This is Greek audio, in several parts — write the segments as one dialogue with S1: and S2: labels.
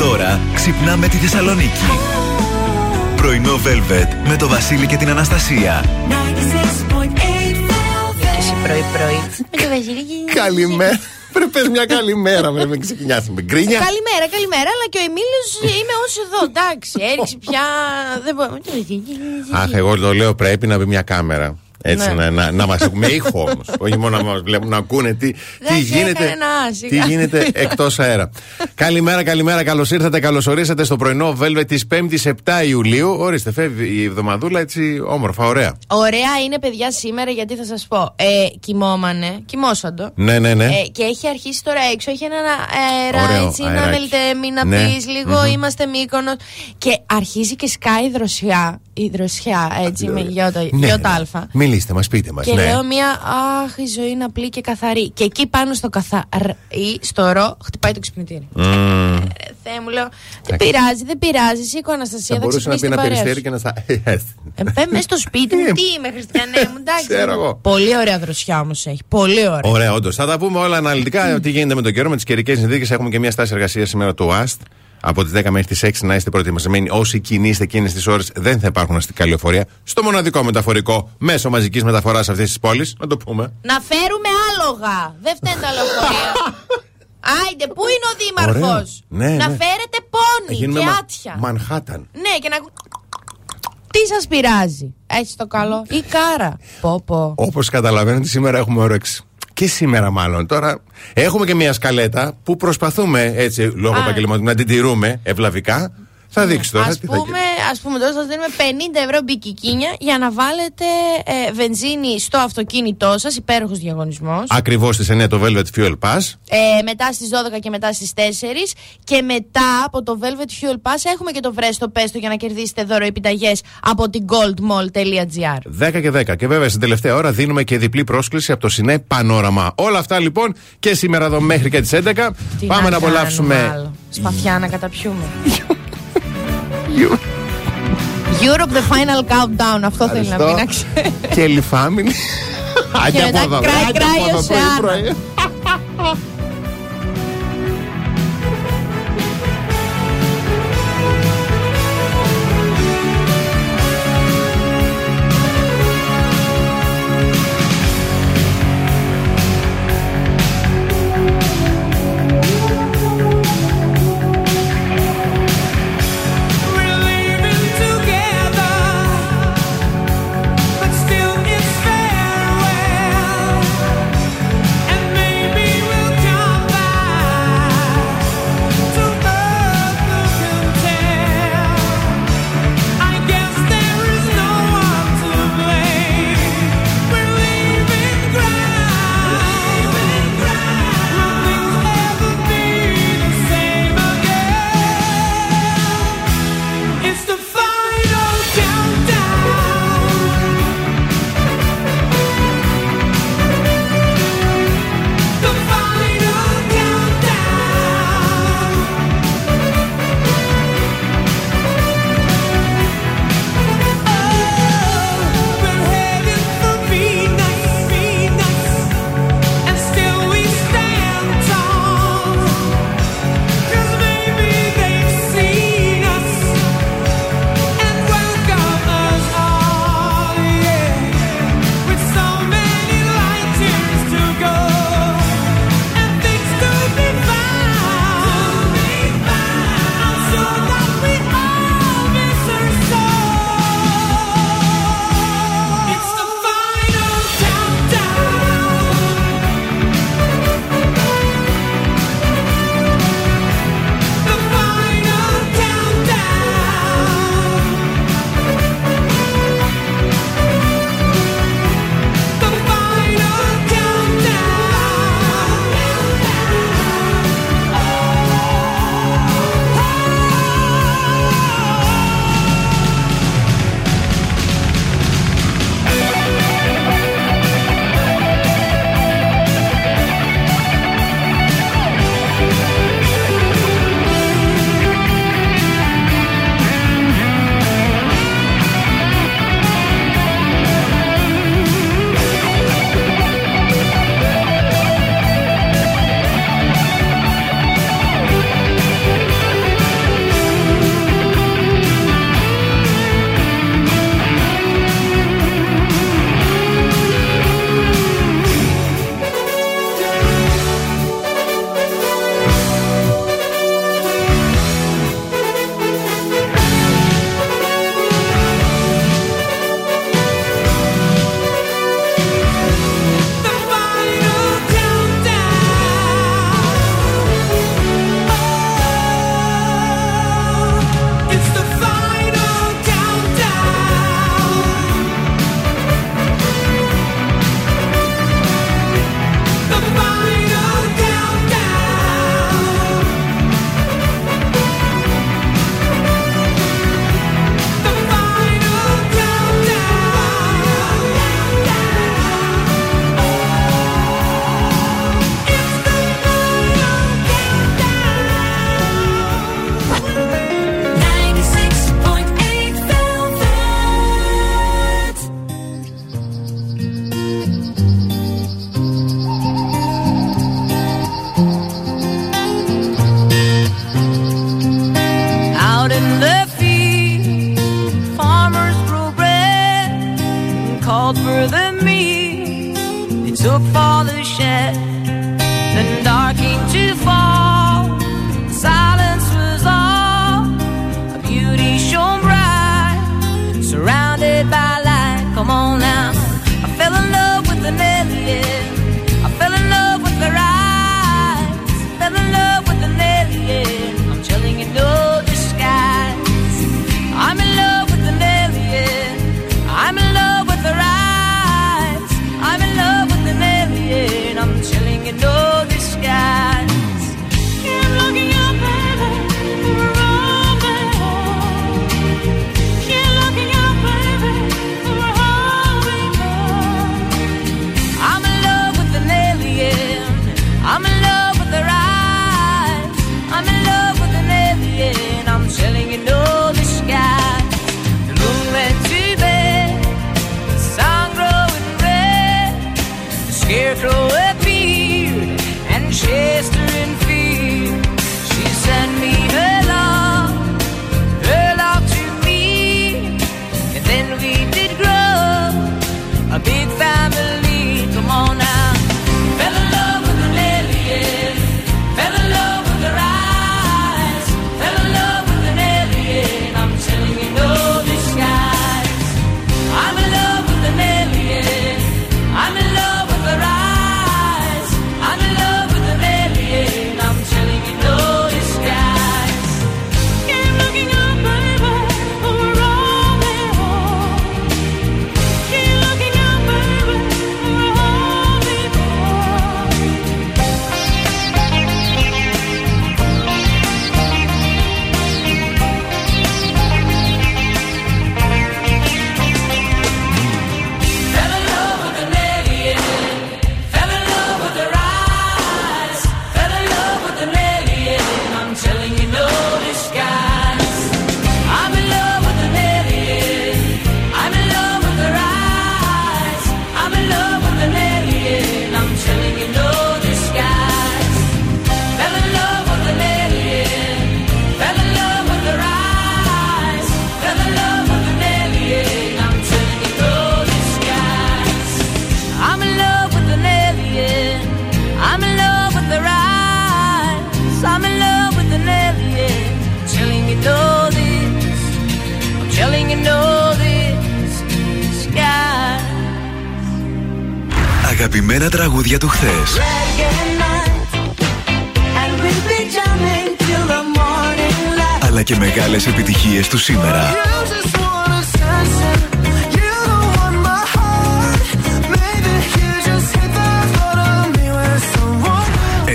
S1: Τώρα ξυπνάμε τη Θεσσαλονίκη. Πρωινό Velvet με το Βασίλη και την Αναστασία.
S2: Εσύ πρωί-πρωί. Με το Βασίλη
S3: Καλημέρα. Πρέπει πες μια καλημέρα, πρέπει να ξεκινιάσει με γκρίνια.
S2: Καλημέρα, καλημέρα, αλλά και ο Εμίλιος είμαι όσο εδώ. Εντάξει, έριξε πια. Δεν μπορώ.
S3: Αχ, εγώ το λέω πρέπει να μπει μια κάμερα. Έτσι,
S2: Ναι.
S3: να, να, να μας έχουμε ήχο όμως. Όχι μόνο να μας βλέπουν, να ακούνε τι, τι
S2: σε
S3: γίνεται,
S2: έκανε να, σιγά.
S3: τι γίνεται εκτός αέρα. καλημέρα, καλημέρα. Καλώς ήρθατε, καλώς ορίσατε στο πρωινό Velvet της 5η 7 Ιουλίου. Ορίστε, φεύγει η εβδομαδούλα έτσι όμορφα, ωραία.
S2: Ωραία είναι, παιδιά, σήμερα γιατί θα σας πω. Ε, κοιμόμανε, κοιμόσαντο.
S3: Ναι, ναι, ναι.
S2: Ε, και έχει αρχίσει τώρα έξω, έχει έναν αέρα
S3: Ωραίο
S2: έτσι, να
S3: αεράκι.
S2: μελτέμει, να
S3: Ναι.
S2: πεις λίγο, είμαστε μήκονος Και αρχίζει και σκάει η δροσιά, η δροσιά, έτσι, με γιώτα,
S3: Ναι,
S2: γιώτα
S3: ναι.
S2: αλφα.
S3: Μιλήστε μας, πείτε μας.
S2: Και
S3: ναι.
S2: λέω μία, αχ, η ζωή είναι απλή και καθαρή. Και εκεί πάνω στο καθαρή, στο ρο, χτυπάει το ξυπνητήρι.
S3: Μμμ.
S2: Ε, Θεέ μου, λέω, δεν πειράζει, δεν πειράζει. Σήκω Αναστασία,
S3: Θα
S2: θα
S3: μπορούσε να
S2: ξυπνήσει
S3: πει
S2: την
S3: ένα
S2: παρέα
S3: περιστέρι
S2: σου.
S3: και να στα.
S2: Ε, πέ μες στο σπίτι μου, τι είμαι, Χριστιανέ μου, εντάξει.
S3: Ξέρω εγώ.
S2: Πολύ ωραία δροσιά όμως έχει. Πολύ ωραία.
S3: Ωραία, όντως. Θα τα πούμε όλα αναλυτικά. Τι γίνεται με τον καιρό, με τις καιρικές συνθήκες. Έχουμε και μια στάση εργασίας σήμερα του ΑΣΤ. Από τις 10 μέχρι τις 6 να είστε προετοιμασμένοι. Όσοι κινείστε εκείνες τις ώρες δεν θα υπάρχουν αστικά λεωφορεία. Στο μοναδικό μεταφορικό μέσο μαζικής μεταφοράς αυτής της πόλης. Να το πούμε.
S2: Να φέρουμε άλογα. Δεν φταίνουν τα λεωφορεία. Άιντε, πού είναι ο δήμαρχος;
S3: Ωραίο. Ναι,
S2: να
S3: ναι.
S2: φέρετε πόνι
S3: Γίνουμε
S2: και
S3: μα-
S2: άτια.
S3: Μανχάταν.
S2: Ναι, και να. Τι σας πειράζει; Έτσι το καλό. Ή κάρα. Πω, πω.
S3: Όπως καταλαβαίνετε, σήμερα έχουμε όρεξη. Και σήμερα, μάλλον. Τώρα έχουμε και μια σκαλέτα που προσπαθούμε έτσι λόγω
S2: Α.
S3: επαγγελματικού να την τηρούμε ευλαβικά. Θα δείξει τώρα.
S2: Ας
S3: τι θα
S2: πούμε, ας πούμε τώρα σας δίνουμε 50 ευρώ μπικικίνια για να βάλετε ε, βενζίνη στο αυτοκίνητό σας, υπέροχος διαγωνισμός.
S3: Ακριβώς στις 9 το Velvet Fuel Pass.
S2: Ε, μετά στις 12 και μετά στις 4 και μετά από το Velvet Fuel Pass έχουμε και το Βρέστο Πέστο για να κερδίσετε δώρο επιταγές από την goldmall.gr
S3: 10 και 10. Και βέβαια στην τελευταία ώρα δίνουμε και διπλή πρόσκληση από το Σινέ Πανόραμα. Όλα αυτά λοιπόν και σήμερα εδώ μέχρι και τις 11.
S2: Τι
S3: Πάμε να
S2: κάνουμε
S3: απολαύσουμε.
S2: άλλο. Σπαθιά να καταπιούμε. Europe the final countdown. Αυτό θέλει να πει να ξέρει.
S3: και λιφάμινη. Άντε
S2: μετά
S3: από εδώ,
S2: κράει,
S3: άντε
S2: κράει
S3: από εδώ,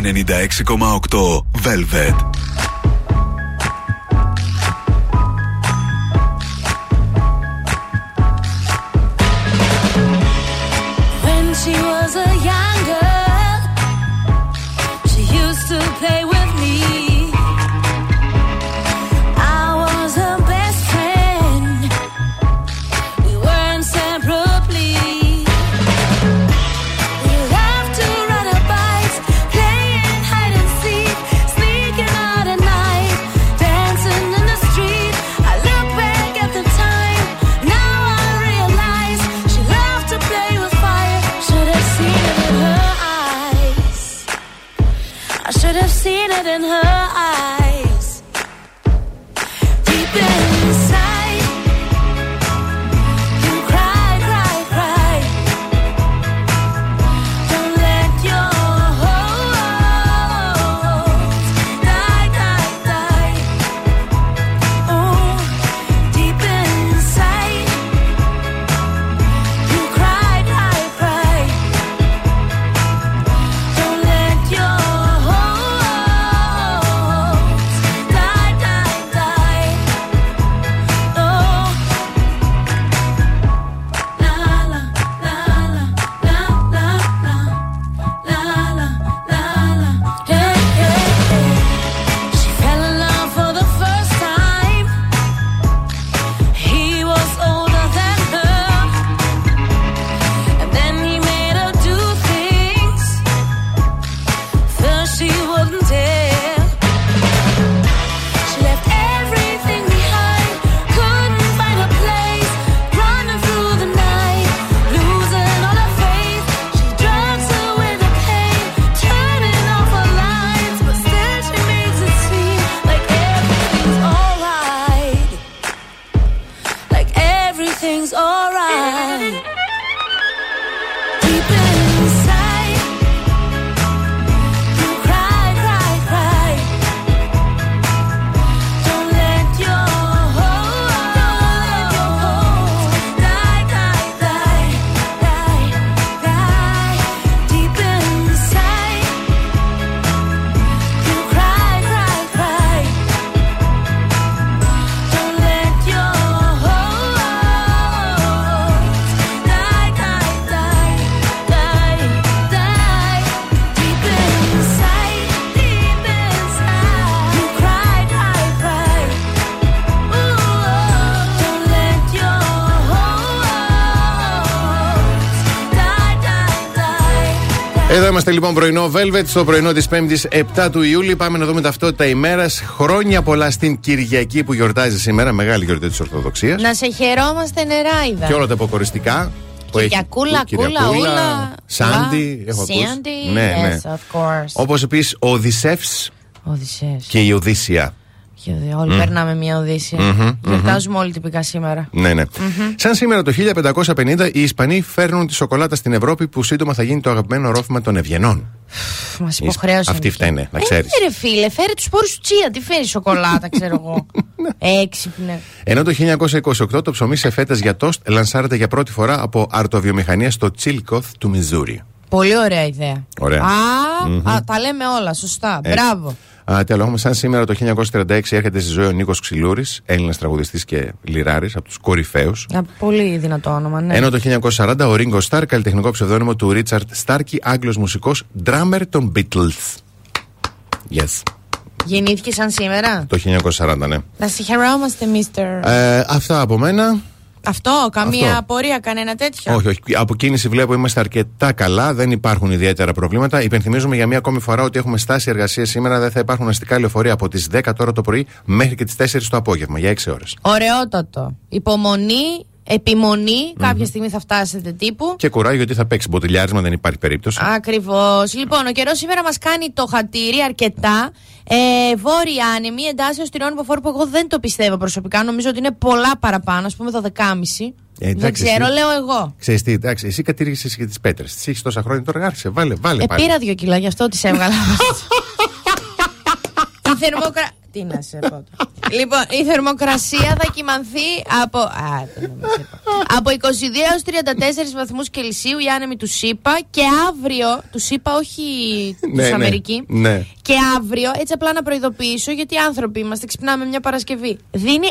S1: 96,8 Velvet.
S3: Είμαστε λοιπόν πρωινό Velvet στο πρωινό της 5η 7 του Ιούλη. Πάμε να δούμε ταυτότητα ημέρας. Χρόνια πολλά στην Κυριακή που γιορτάζει σήμερα. Μεγάλη γιορτή της Ορθοδοξίας.
S2: Να σε χαιρόμαστε νεράιδα.
S3: Και όλα τα αποκοριστικά.
S2: Κυριακούλα, κούλα, ούλα.
S3: Σάντι, έχω ακούσει.
S2: Ναι, ναι.
S3: Όπως επίσης ο Οδυσσεύς και η Οδύσσια.
S2: Όλοι mm. περνάμε μια Οδύσσια. Mm-hmm, Γιορτάζουμε mm-hmm. όλοι τυπικά σήμερα.
S3: Ναι, ναι. Mm-hmm. Σαν σήμερα το 1550 οι Ισπανοί φέρνουν τη σοκολάτα στην Ευρώπη που σύντομα θα γίνει το αγαπημένο ρόφημα των Ευγενών.
S2: Μας υποχρέωσαν.
S3: Αυτή φταίνε, να ξέρεις.
S2: Ε, ρε φίλε, φέρε τους σπόρου του Τσία. Τι φέρει σοκολάτα, ξέρω εγώ. Έξυπνε.
S3: Ενώ το 1928 το ψωμί σε φέτες για τόστ λανσάρεται για πρώτη φορά από αρτοβιομηχανία στο Τσίλκοθ του Μιζούρι.
S2: Πολύ ωραία ιδέα.
S3: Ωραία.
S2: Α, α, τα λέμε όλα, σωστά. Μπράβο.
S3: Α, τι άλλο, σαν σήμερα το 1936 έρχεται στη ζωή ο Νίκος Ξυλούρης, Έλληνας τραγουδιστής και λιράρης, από τους κορυφαίους.
S2: Πολύ δυνατό όνομα, ναι.
S3: Ενώ το 1940 ο Ringo Starr, καλλιτεχνικό ψευδόνυμο του Ρίτσαρτ Στάρκι, Άγγλος μουσικός, drummer των Beatles. Yes.
S2: Γεννήθηκε σαν σήμερα;
S3: Το 1940, ναι.
S2: Να συγχαιρόμαστε, Mr.
S3: Ε, αυτά από μένα.
S2: Αυτό, καμία Αυτό. απορία, κανένα τέτοιο.
S3: Όχι, όχι. Από κίνηση βλέπω είμαστε αρκετά καλά, δεν υπάρχουν ιδιαίτερα προβλήματα. Υπενθυμίζουμε για μία ακόμη φορά ότι έχουμε στάση εργασίας σήμερα. Δεν θα υπάρχουν αστικά λεωφορεία από τις 10 τώρα το πρωί μέχρι και τις 4 το απόγευμα για 6 ώρες.
S2: Ωραιότατο. Υπομονή επιμονη κάποια στιγμή θα φτάσετε τύπου.
S3: Και κουράγιο γιατί θα παίξει μποτιλιάρισμα, δεν υπάρχει περίπτωση.
S2: Ακριβώς. Λοιπόν, ο καιρός σήμερα μας κάνει το χατήρι αρκετά. Ε, βόρεια άνεμη, εντάσσεως στην όνειρο που εγώ δεν το πιστεύω προσωπικά. Νομίζω ότι είναι πολλά παραπάνω, ας πούμε 12,5. Ε, δεν ξέρω, λέω εγώ.
S3: Ξέρεις τι, εντάξει, εσύ κατήργησες και τις πέτρες. Τις έχεις τόσα χρόνια, τώρα άρχισε. Βάλε, βάλε.
S2: Ε, πήρα δύο κιλά, γι' αυτό τις έβγαλα. Η θερμοκρασία. Τι να σε πω. λοιπόν, η θερμοκρασία θα κοιμανθεί από. Α, από 22 έως 34 βαθμούς Κελσίου η άνεμη του ΣΥΠΑ και αύριο. Του ΣΥΠΑ, όχι του ναι, ναι, Αμερική.
S3: Ναι.
S2: Και αύριο, έτσι απλά να προειδοποιήσω, γιατί άνθρωποι είμαστε, ξυπνάμε μια Παρασκευή. Δίνει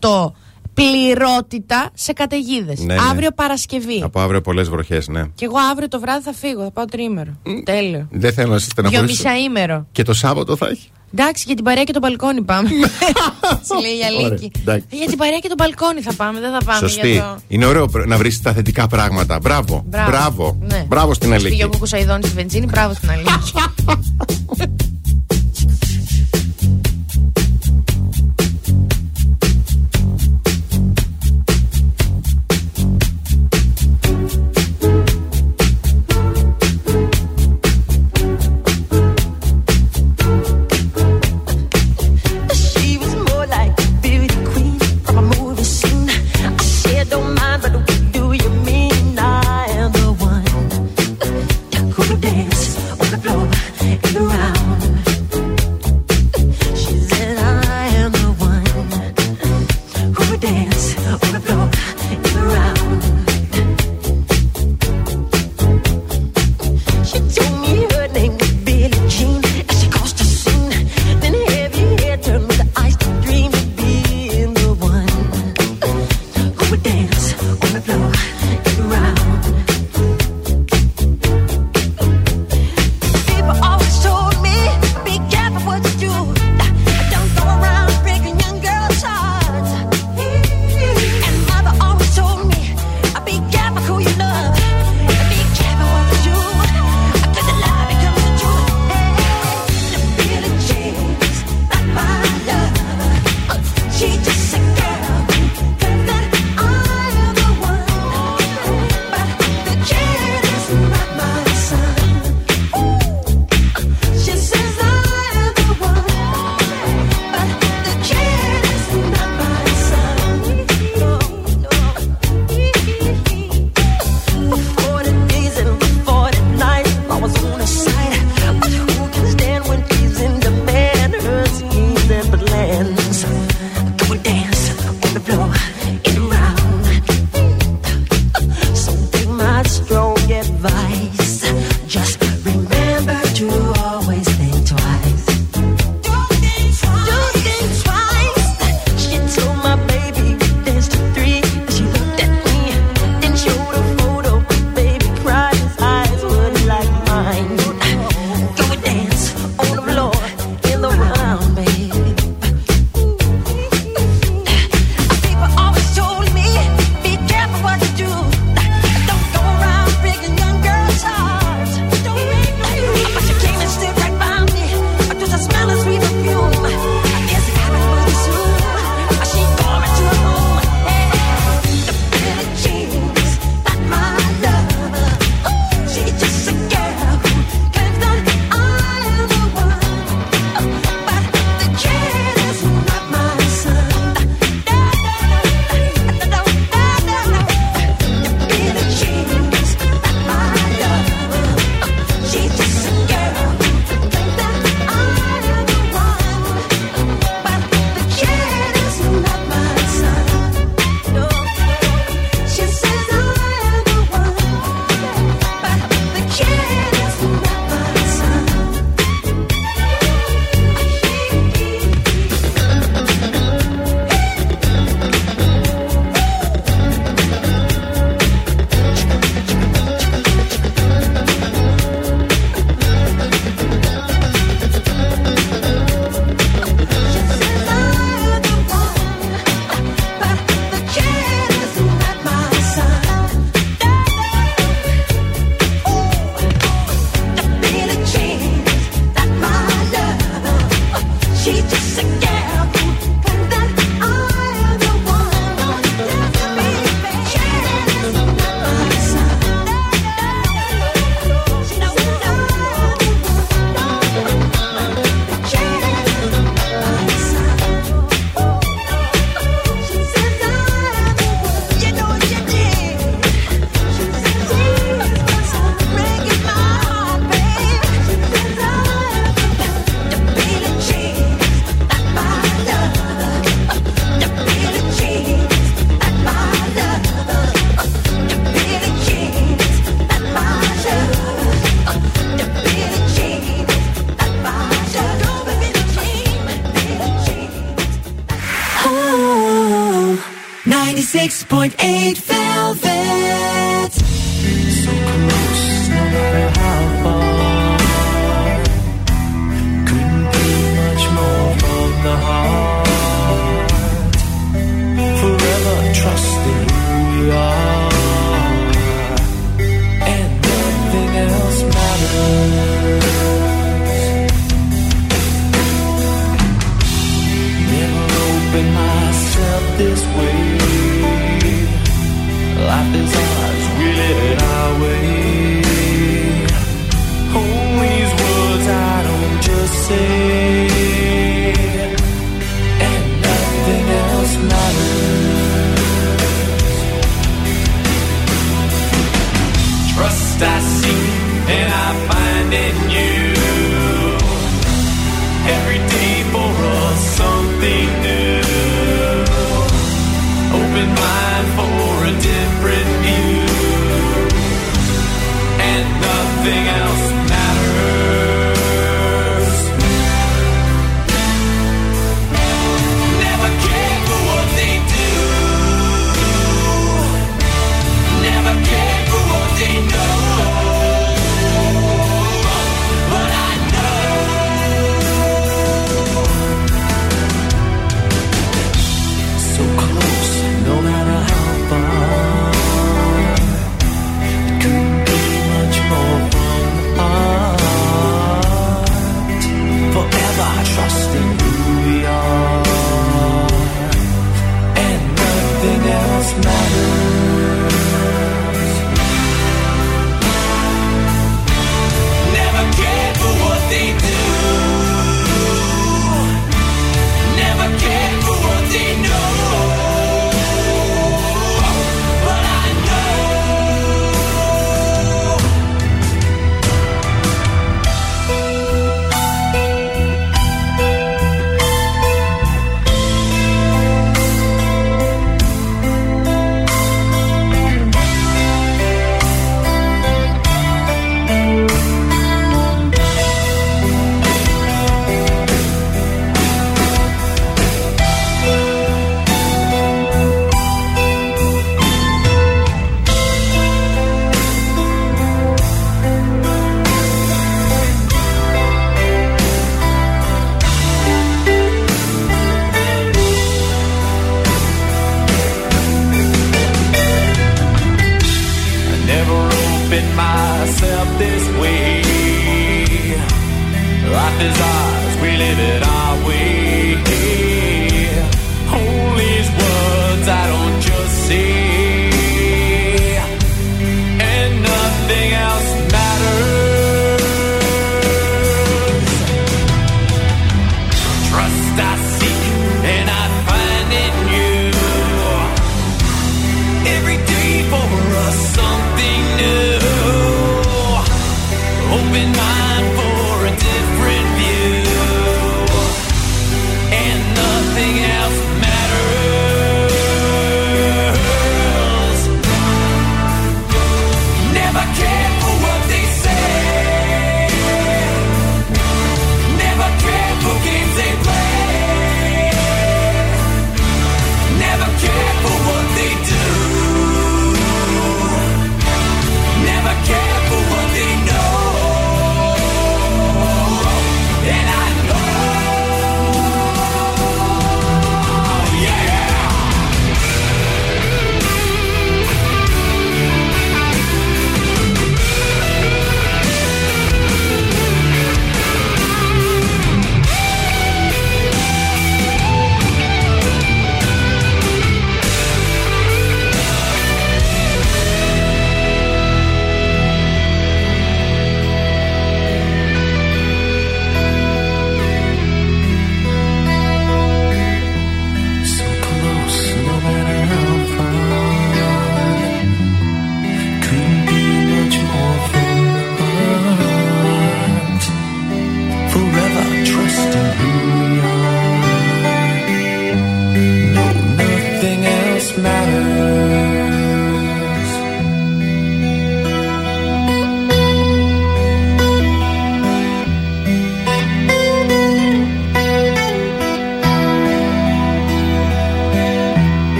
S2: 100% πληρότητα σε καταιγίδες. Ναι, ναι, αύριο Παρασκευή.
S3: Από αύριο πολλές βροχές, ναι.
S2: Και εγώ αύριο το βράδυ θα φύγω, θα πάω τρίμερο. Τέλειο.
S3: Δεν θέλω να στεναχωρήσω.
S2: Δυο μισά ήμερο.
S3: Και το Σάββατο θα έχει;
S2: Εντάξει, για την παρέα και το μπαλκόνι πάμε. Σε λέει η Αλίκη. Για την παρέα και το μπαλκόνι θα πάμε, δεν θα πάμε.
S3: Σωστή.
S2: Για το...
S3: Είναι ωραίο να βρεις τα θετικά πράγματα. Μπράβο. Μπράβο. Μπράβο,
S2: ναι.
S3: μπράβο στην Αλίκη.
S2: Πήγε ο Κουκουσαϊδόνη στη βενζίνη, μπράβο στην Αλίκη.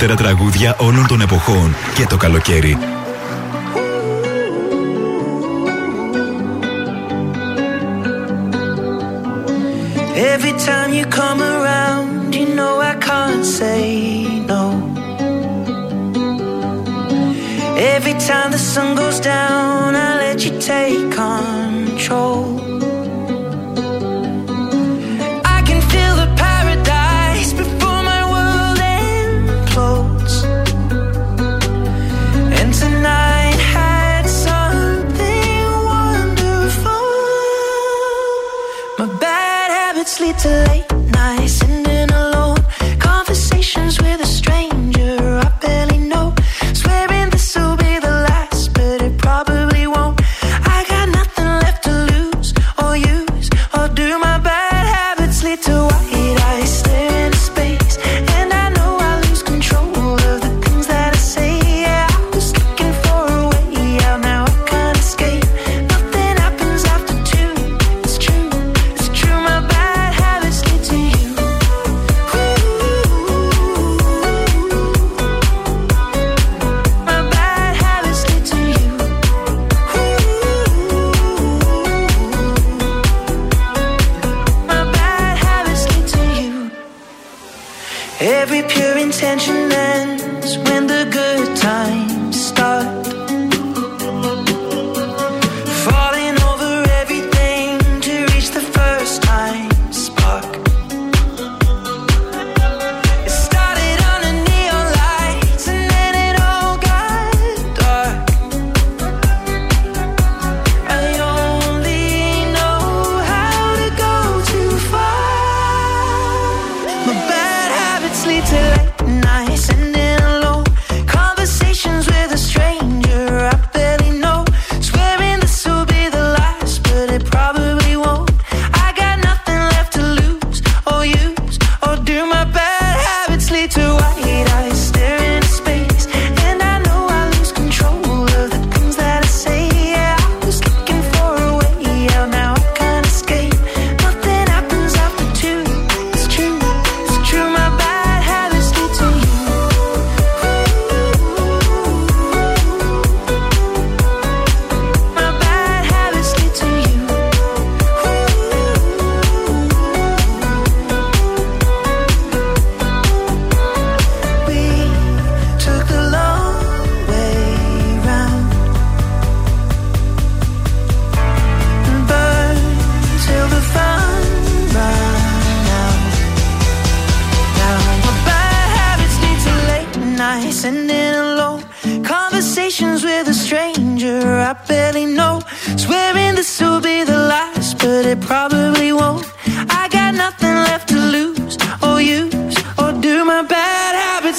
S1: καλύτερα τραγούδια όλων των εποχών και το καλοκαίρι.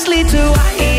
S4: sleep to I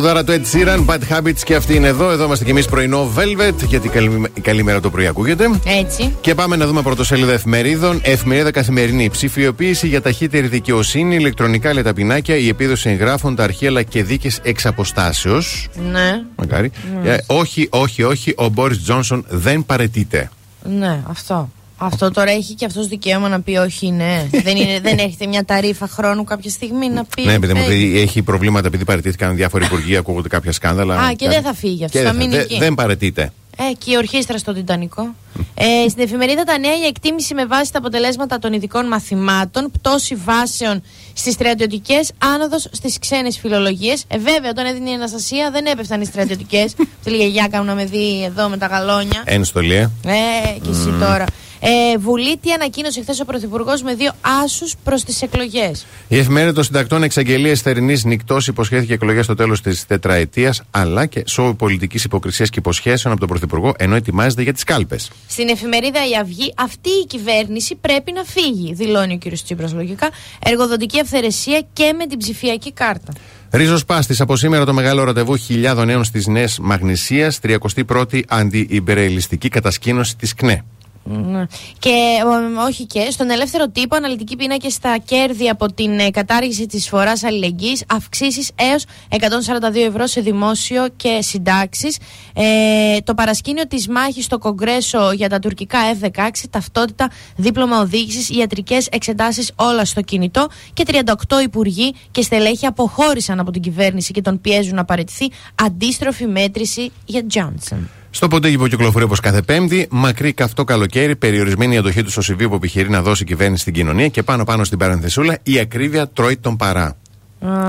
S3: τραγουδάρα του Ed Sheeran, Bad Habits και αυτή είναι εδώ. Εδώ είμαστε κι εμείς πρωινό Velvet, γιατί καλή, καλή μέρα το πρωί ακούγεται.
S2: Έτσι.
S3: Και πάμε να δούμε πρωτοσέλιδα εφημερίδων. Εφημερίδα καθημερινή. Ψηφιοποίηση για ταχύτερη δικαιοσύνη, ηλεκτρονικά λεταπινάκια, η επίδοση εγγράφων, τα αρχεία αλλά και δίκες εξ αποστάσεως.
S2: Ναι,
S3: Μακάρι. Ε, όχι, όχι, όχι. Ο Μπόρι Τζόνσον δεν παρετείται.
S2: ναι, αυτό. Αυτό τώρα έχει και αυτός δικαίωμα να πει όχι, ναι. δεν, είναι, δεν έχετε μια ταρήφα χρόνου κάποια στιγμή να πει.
S3: Ναι, παιδί μου,
S2: «Ε,
S3: ότι έχει προβλήματα επειδή παρετήθηκαν διάφοροι υπουργοί, ακούγονται κάποια σκάνδαλα.
S2: Α, και δεν θα φύγει αυτό,
S3: Και
S2: θα
S3: δεν
S2: μείνει
S3: δε-
S2: εκεί.
S3: Δεν παρετείται.
S2: Ε, και η ορχήστρα στο Τιτανικό. Ε, στην εφημερίδα Τα Νέα η εκτίμηση με βάση τα αποτελέσματα των ειδικών μαθημάτων, πτώση βάσεων στις στρατιωτικές, άνοδος στις ξένες φιλολογίες. Ε, βέβαια, όταν έδινε η Αναστασία δεν έπεφταν οι στρατιωτικές. Τη λέγε Γιάκα μου να με δει εδώ με τα γαλόνια.
S3: Ένστολη, ε.
S2: Ε, και εσύ τώρα. Ε, Βουλή, τι ανακοίνωσε χθες ο Πρωθυπουργός με δύο άσους προς τις εκλογές;
S3: Η εφημερίδα των συντακτών εξαγγελία θερινή νυχτός υποσχέθηκε εκλογές στο τέλος της τετραετίας, αλλά και σοου πολιτικής υποκρισίας και υποσχέσεων από τον Πρωθυπουργό, ενώ ετοιμάζεται για τις κάλπες.
S2: Στην εφημερίδα Η Αυγή, αυτή η κυβέρνηση πρέπει να φύγει, δηλώνει ο κ. Τσίπρας λογικά. Εργοδοτική αυθαιρεσία και με την ψηφιακή κάρτα.
S3: Ρίζος Πάστης, από σήμερα το μεγάλο ραντεβού χιλιάδων νέων στις νέες Μαγνησίας, 31η αντιυμπερελιστική κατασκήνωση της ΚΝΕ.
S2: Ναι. Και ο, όχι και στον ελεύθερο τύπο, αναλυτικοί πίνακες στα κέρδη από την ε, κατάργηση της φοράς αλληλεγγύης, αυξήσεις έως 142 ευρώ σε δημόσιο και συντάξεις. Ε, το παρασκήνιο της μάχης στο Κογκρέσο για τα τουρκικά F-16, ταυτότητα, δίπλωμα οδήγησης, ιατρικές εξετάσεις, όλα στο κινητό. Και 38 υπουργοί και στελέχη αποχώρησαν από την κυβέρνηση και τον πιέζουν να παραιτηθεί. Αντίστροφη μέτρηση για Τζόνσον.
S3: Στο Ποντέγυπο κυκλοφορεί όπως κάθε Πέμπτη. Μακρύ καυτό καλοκαίρι, περιορισμένη η αντοχή του στο Σιβίου που επιχειρεί να δώσει κυβέρνηση στην κοινωνία και πάνω πάνω στην παρενθεσούλα η ακρίβεια τρώει τον παρά.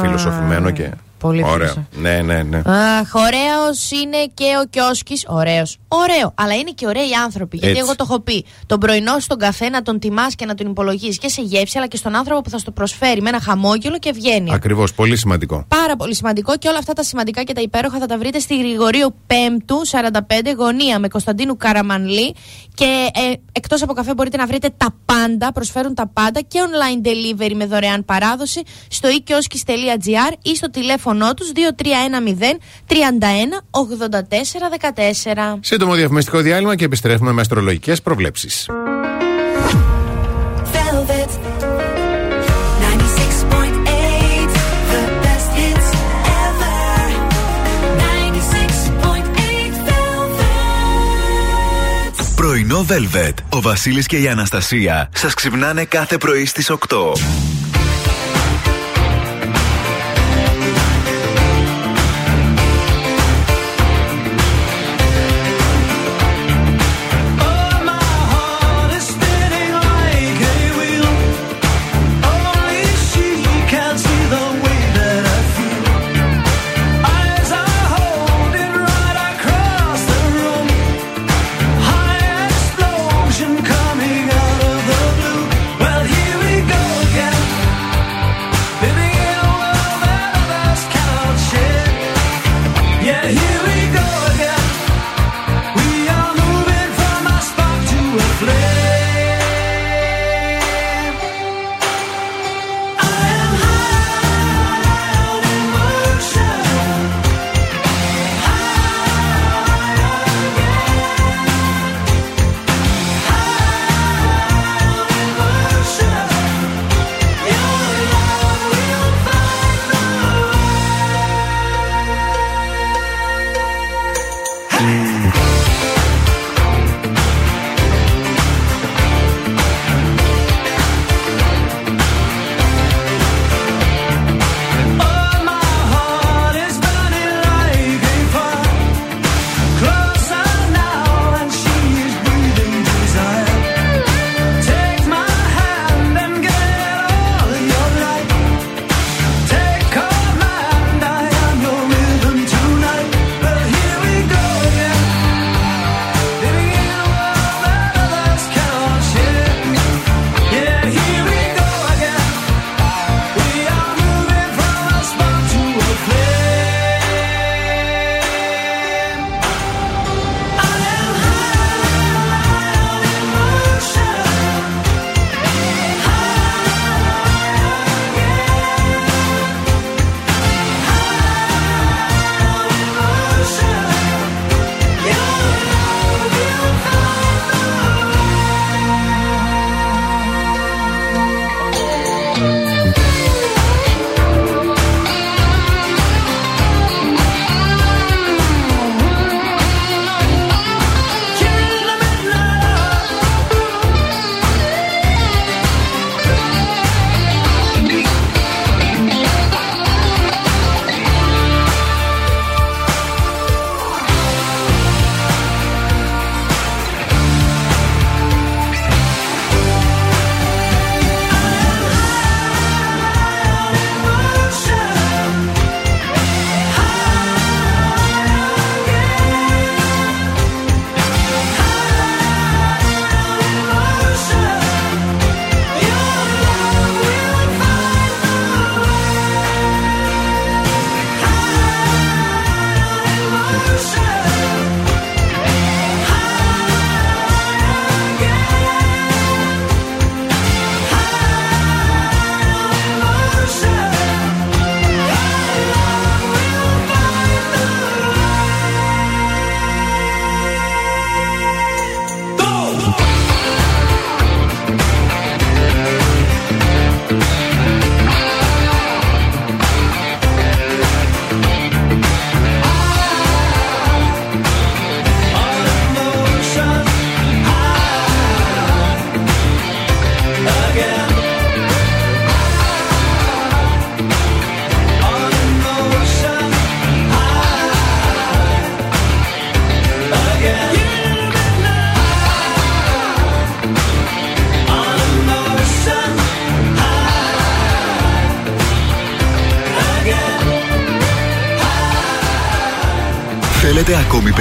S3: Φιλοσοφημένο και.
S2: Πολύ
S3: Ωραίο.
S2: φιλοσοφ-
S3: Ναι, ναι, ναι.
S2: Αχ, ωραίος είναι και ο Κιόσκης. Ωραίος. Ωραίο. Αλλά είναι και ωραίοι άνθρωποι. Γιατί
S3: Έτσι.
S2: εγώ το έχω πει. Τον πρωινό στον καφέ να τον τιμάς και να τον υπολογίζεις και σε γεύση, αλλά και στον άνθρωπο που θα στο προσφέρει με ένα χαμόγελο και ευγένεια.
S3: Ακριβώς. Πολύ σημαντικό.
S2: Πάρα πολύ σημαντικό και όλα αυτά τα σημαντικά και τα υπέροχα θα τα βρείτε στη Γρηγορίου 5ου 45 γωνία με Κωνσταντίνου Καραμανλή. Και ε, εκτός από καφέ μπορείτε να βρείτε τα πάντα, προσφέρουν τα πάντα και online delivery με δωρεάν παράδοση στο ikioskis.gr ή στο τηλέφωνο τους 2310 31 84 14.
S3: Σύντομο διαφημιστικό διάλειμμα και επιστρέφουμε με αστρολογικές προβλέψεις.
S4: Velvet 96.8 The best hits ever 96.8 Velvet
S1: Πρωινό Velvet. Ο Βασίλης και η Αναστασία σας ξυπνάνε κάθε πρωί στις 8.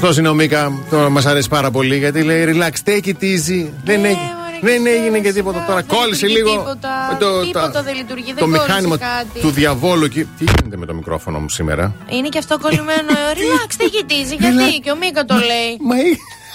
S3: Σωστό είναι ο Μίκα. Μας αρέσει πάρα πολύ γιατί λέει relax, take it easy. Δεν, έγινε,
S2: μωρέ,
S3: δεν έγινε και τίποτα τώρα.
S2: Δεν
S3: Κόλλησε
S2: λειτουργεί
S3: λίγο.
S2: τίποτα. Τίποτα δεν λειτουργεί,
S3: Το
S2: δεν κόλλησε
S3: μηχάνημα
S2: κάτι.
S3: του διαβόλου. εκεί. Τι γίνεται με το μικρόφωνο μου σήμερα;
S2: Είναι και αυτό κολλημένο. ε, Relax, δεν κοιτίζει. Γιατί και ο Μίκα το λέει.
S3: Μα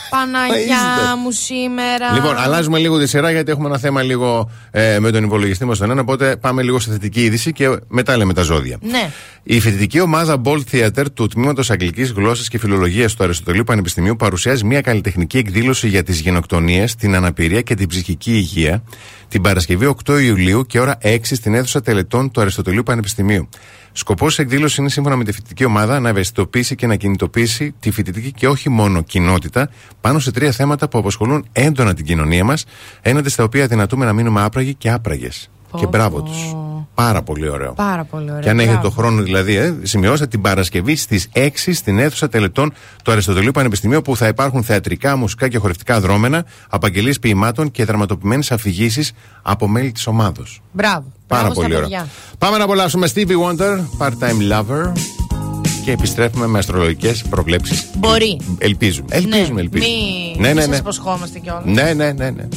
S2: Παναγιά
S3: είστε.
S2: μου σήμερα.
S3: Λοιπόν, αλλάζουμε λίγο τη σειρά γιατί έχουμε ένα θέμα λίγο ε, με τον υπολογιστή μας τον ένα. Οπότε πάμε λίγο σε θετική είδηση και μετά λέμε τα ζώδια.
S2: Ναι.
S3: Η φοιτητική ομάδα Bold Theater του Τμήματος Αγγλικής Γλώσσας και Φιλολογίας του Αριστοτελείου Πανεπιστημίου παρουσιάζει μια καλλιτεχνική εκδήλωση για τις γενοκτονίες, την αναπηρία και την ψυχική υγεία την Παρασκευή 8 Ιουλίου και ώρα 6 στην αίθουσα τελετών του Αριστοτελείου Πανεπιστημίου. Σκοπός της εκδήλωσης είναι σύμφωνα με τη φοιτητική ομάδα να ευαισθητοποιήσει και να κινητοποιήσει τη φοιτητική και όχι μόνο κοινότητα πάνω σε τρία θέματα που απασχολούν έντονα την κοινωνία μας, έναντι στα οποία δυνατούμε να μείνουμε άπραγοι και άπραγες. Και μπράβο τους. Πάρα πολύ ωραίο.
S2: Πάρα πολύ ωραίο.
S3: Και αν έχετε τον χρόνο, δηλαδή, ε, σημειώστε την Παρασκευή στις 6 στην αίθουσα τελετών του Αριστοτελείου Πανεπιστημίου, που θα υπάρχουν θεατρικά, μουσικά και χορευτικά δρόμενα, απαγγελίες ποιημάτων και δραματοποιημένες αφηγήσεις από μέλη της ομάδος.
S2: Μπράβο.
S3: Πάρα
S2: Μπράβο
S3: πολύ ωραίο. Πάμε να απολαύσουμε Stevie Wonder, part-time lover. Και επιστρέφουμε με αστρολογικές προβλέψεις.
S2: Μπορεί.
S3: Ελπίζουμε. Ελπίζουμε, ελπίζουμε.
S2: Ναι,
S3: ελπίζουμε.
S2: Μη...
S3: ναι, ναι. ναι.
S2: Μην υποσχόμαστε κιόλας.
S3: Ναι, ναι, ναι. ναι.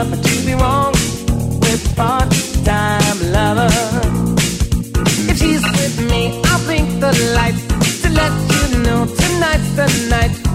S4: enough to be wrong with part-time lover. If she's with me, I'll blink the lights to let you know tonight's the night.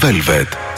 S1: Velvet.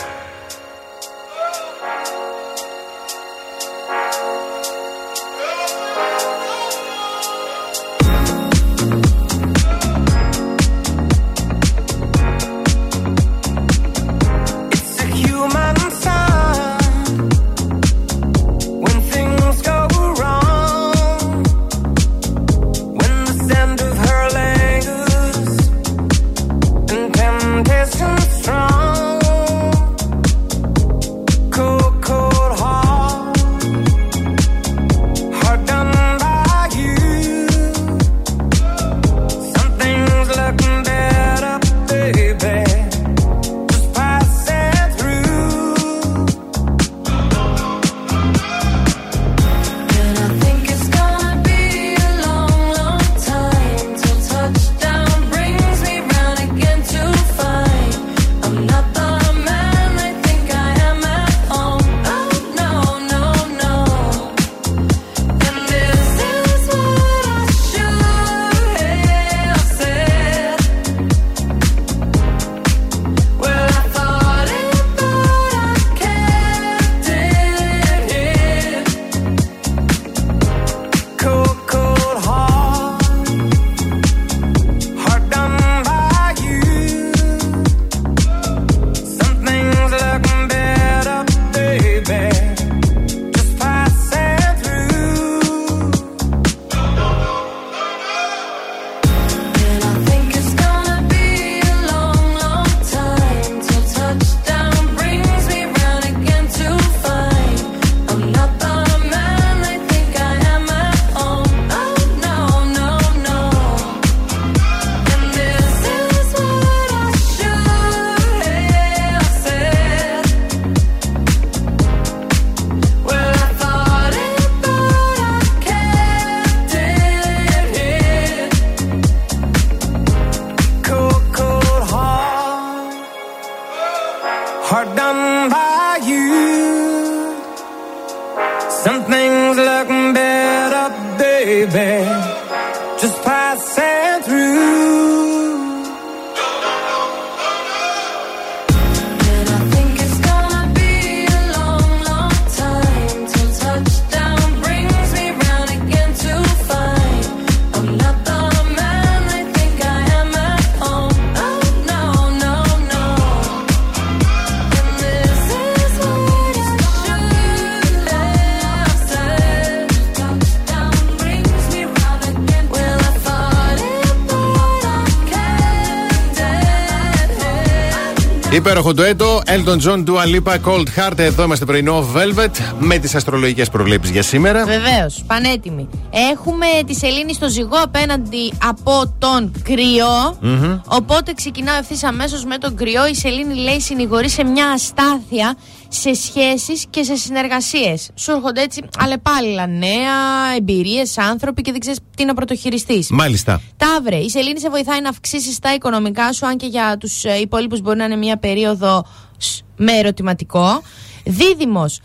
S3: Υπέροχο ντουέτο, Elton John, Dua Lipa, Cold Heart. Εδώ είμαστε πρωινό Velvet με τις αστρολογικές προβλέψεις για σήμερα.
S2: Βεβαίως, πανέτοιμοι. Έχουμε τη Σελήνη στο ζυγό απέναντι από τον κρυο Οπότε ξεκινάω ευθύς αμέσως με τον κρυό. Η Σελήνη λέει συνηγορεί σε μια αστάθεια σε σχέσεις και σε συνεργασίες. Σου έρχονται έτσι αλλεπάλληλα νέα, εμπειρίες, άνθρωποι και δεν ξέρεις τι να πρωτοχειριστείς.
S3: Μάλιστα.
S2: Ταύρε, η Σελήνη σε βοηθάει να αυξήσεις τα οικονομικά σου, αν και για τους υπόλοιπους μπορεί να είναι μια περίοδο σ, με ερωτηματικό. Δίδυμος,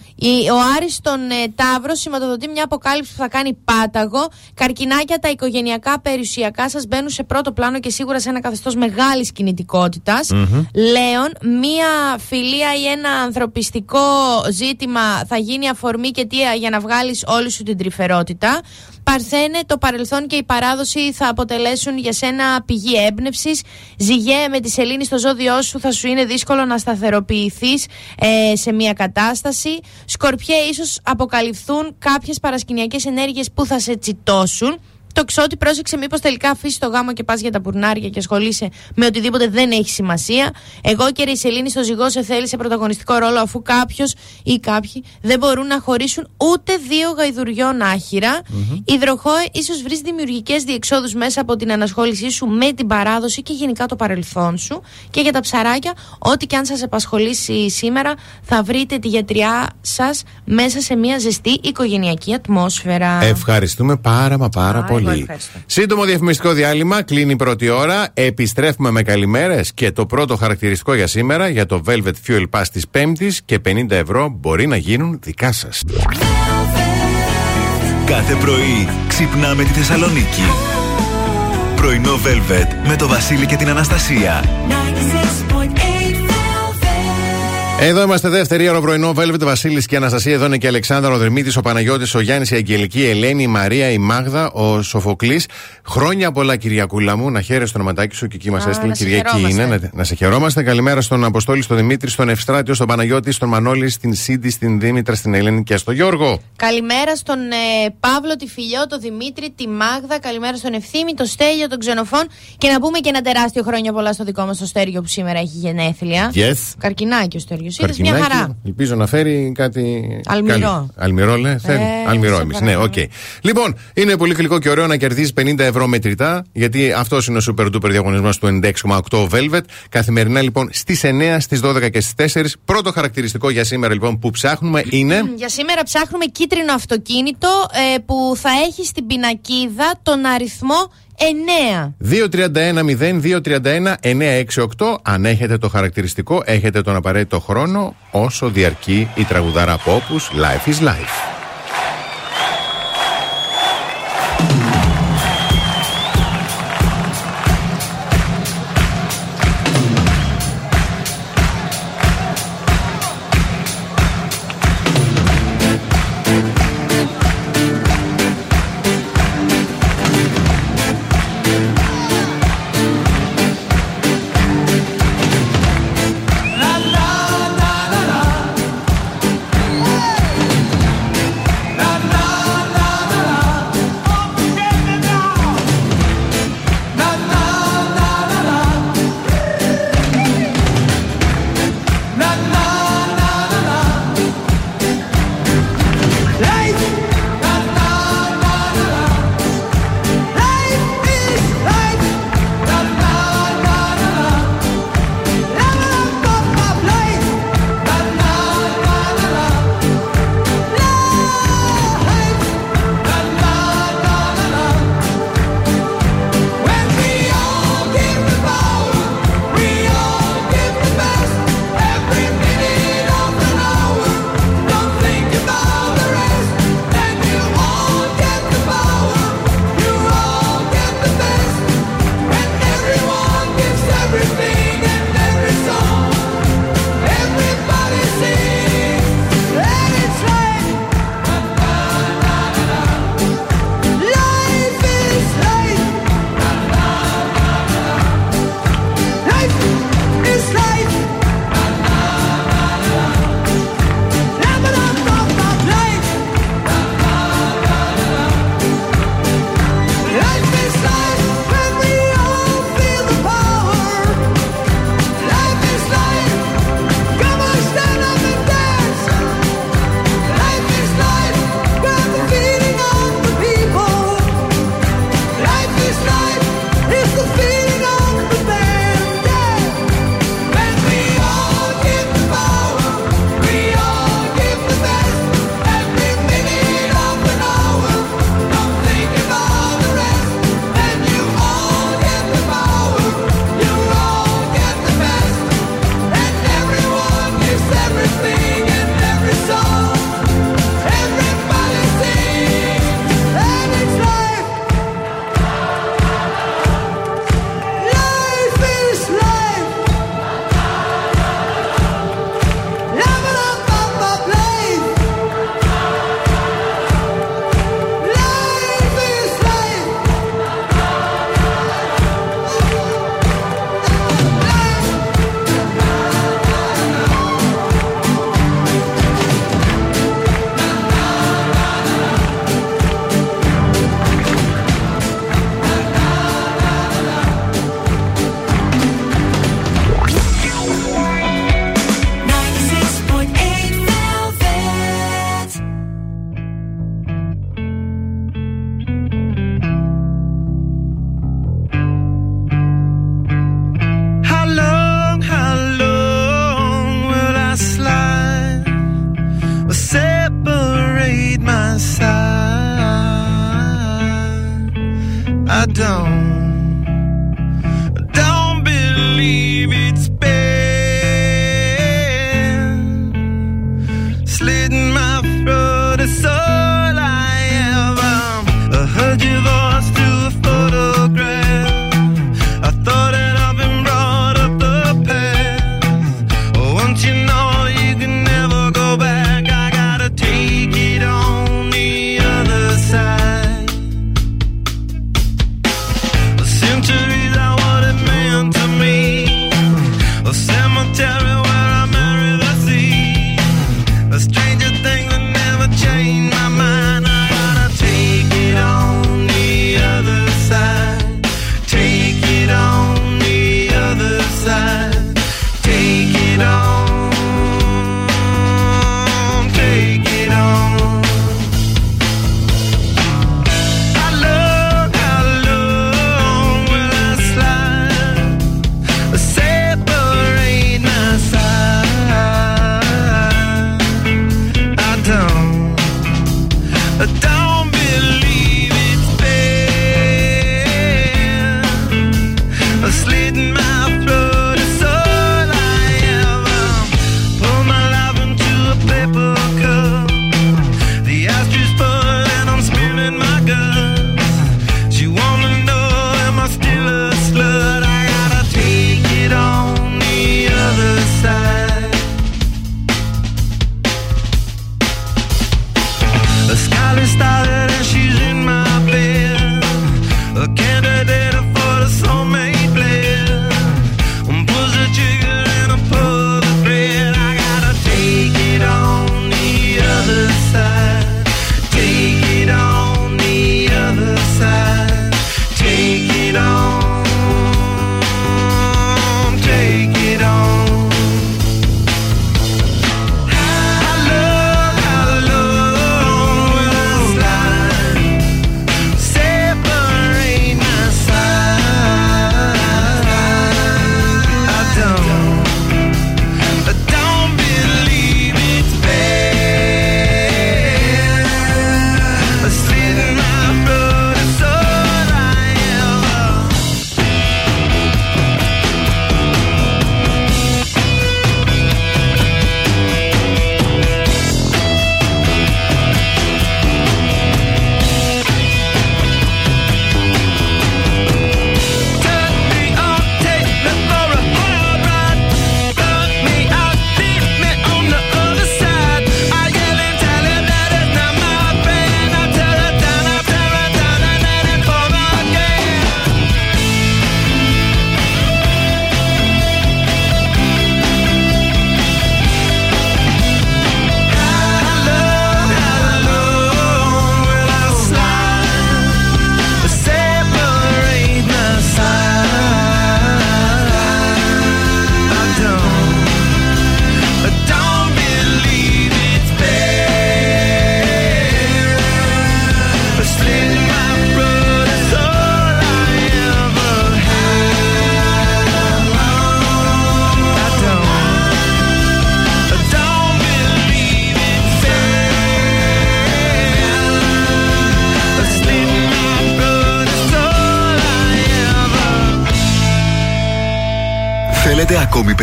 S2: ο Άρης στον ε, Ταύρο σηματοδοτεί μια αποκάλυψη που θα κάνει πάταγο. Καρκινάκια, τα οικογενειακά περιουσιακά σας μπαίνουν σε πρώτο πλάνο και σίγουρα σε ένα καθεστώς μεγάλης κινητικότητας. Λέων, μια φιλία ή ένα ανθρωπιστικό ζήτημα θα γίνει αφορμή και αιτία για να βγάλεις όλη σου την τρυφερότητα. Παρθένε, το παρελθόν και η παράδοση θα αποτελέσουν για σένα πηγή έμπνευσης. Ζυγέ, με τη σελήνη στο ζώδιό σου θα σου είναι δύσκολο να σταθεροποιηθείς ε, σε μια κατάσταση. Σκορπιέ, ίσως αποκαλυφθούν κάποιες παρασκηνιακές ενέργειες που θα σε τσιτώσουν. Το ξότι πρόσεξε μήπως τελικά αφήσει το γάμο και πας για τα πουρνάρια και ασχολείσαι με οτιδήποτε δεν έχει σημασία. Εγώ και η Σελήνη στο ζυγό σε θέλει σε πρωταγωνιστικό ρόλο αφού κάποιος ή κάποιοι δεν μπορούν να χωρίσουν ούτε δύο γαϊδουριών άχυρα. Υδροχό, ίσως βρει δημιουργικές διεξόδους μέσα από την ανασχόλησή σου με την παράδοση και γενικά το παρελθόν σου. Και για τα ψαράκια, ό,τι και αν σας απασχολήσει σήμερα, θα βρείτε τη γιατριά σας μέσα σε μια ζεστή οικογενειακή ατμόσφαιρα.
S3: Ευχαριστούμε πάρα μα πάρα
S2: Α, εγώ
S3: πολύ.
S2: Ευχαριστώ.
S3: Σύντομο διαφημιστικό διάλειμμα, κλείνει η πρώτη ώρα. Επιστρέφουμε με καλημέρες και το πρώτο χαρακτηριστικό για σήμερα για το Velvet Fuel Pass της Πέμπτης και 50 ευρώ μπορεί να γίνουν δικά σας.
S1: Κάθε πρωί ξυπνάμε τη Θεσσαλονίκη. Πρωινό Velvet με το Βασίλη και την Αναστασία.
S5: 96.8
S6: Εδώ είμαστε δεύτερη ώρα πρωινό. Βέλβετ Βασίλης και Αναστασία. Εδώ είναι και η Αλεξάνδρα, ο Δερμήτη, ο Παναγιώτης, ο Γιάννης, η Αγγελική, η Ελένη, η Μαρία, η Μάγδα, ο Σοφοκλής. Χρόνια πολλά, Κυριακούλα μου. Να χαίρεσαι το ονοματάκι σου και εκεί μας
S2: Α,
S6: έστειλε
S2: να σε
S6: Κυριακή
S2: χαιρόμαστε.
S6: είναι. Να, να σε χαιρόμαστε. Καλημέρα στον Αποστόλη, στον Δημήτρη, στον Ευστράτιο, στον Παναγιώτη, στον Μανώλη, στην Σίντι, στην Δήμητρα, στην Ελένη και στον Γιώργο.
S2: Καλημέρα στον ε, Παύλο, τη Φιλιό, τον Δημήτρη, τη Μάγδα. Καλημέρα στον Ευθύμη, τον Στέλιο, τον Ξενοφών. Και να πούμε και ένα τεράστιο χρόνια πολλά στο δικό μας το Στέργιο που σήμερα έχει γενέθλια.
S6: Yes.
S2: Καρκινάκι ο Στέργιος. Είδε μια
S6: Καρκινάκι.
S2: χαρά.
S6: Ελπίζω να φέρει κάτι.
S2: Αλμυρό.
S6: Καλ- Αλμυρό, λέ. Θέλει.
S2: Ε,
S6: Αλμυρό
S2: σε
S6: εμείς. Ναι,
S2: παρακαλώ.
S6: οκ. Λοιπόν, είναι πολύ γλυκό και ωραίο να κερδίζεις 50 ευρώ μετρητά, γιατί αυτός είναι ο super duper διαγωνισμός του 96,8 Velvet. Καθημερινά λοιπόν στις 9, στις 12 και στις 4. Πρώτο χαρακτηριστικό για σήμερα λοιπόν που ψάχνουμε είναι.
S2: Για σήμερα ψάχνουμε κίτρινο αυτοκίνητο ε, που θα έχει στην πινακίδα τον αριθμό
S6: 231-0-231-968. Αν έχετε το χαρακτηριστικό, έχετε τον απαραίτητο χρόνο όσο διαρκεί η τραγουδάρα από όπους Life is Life.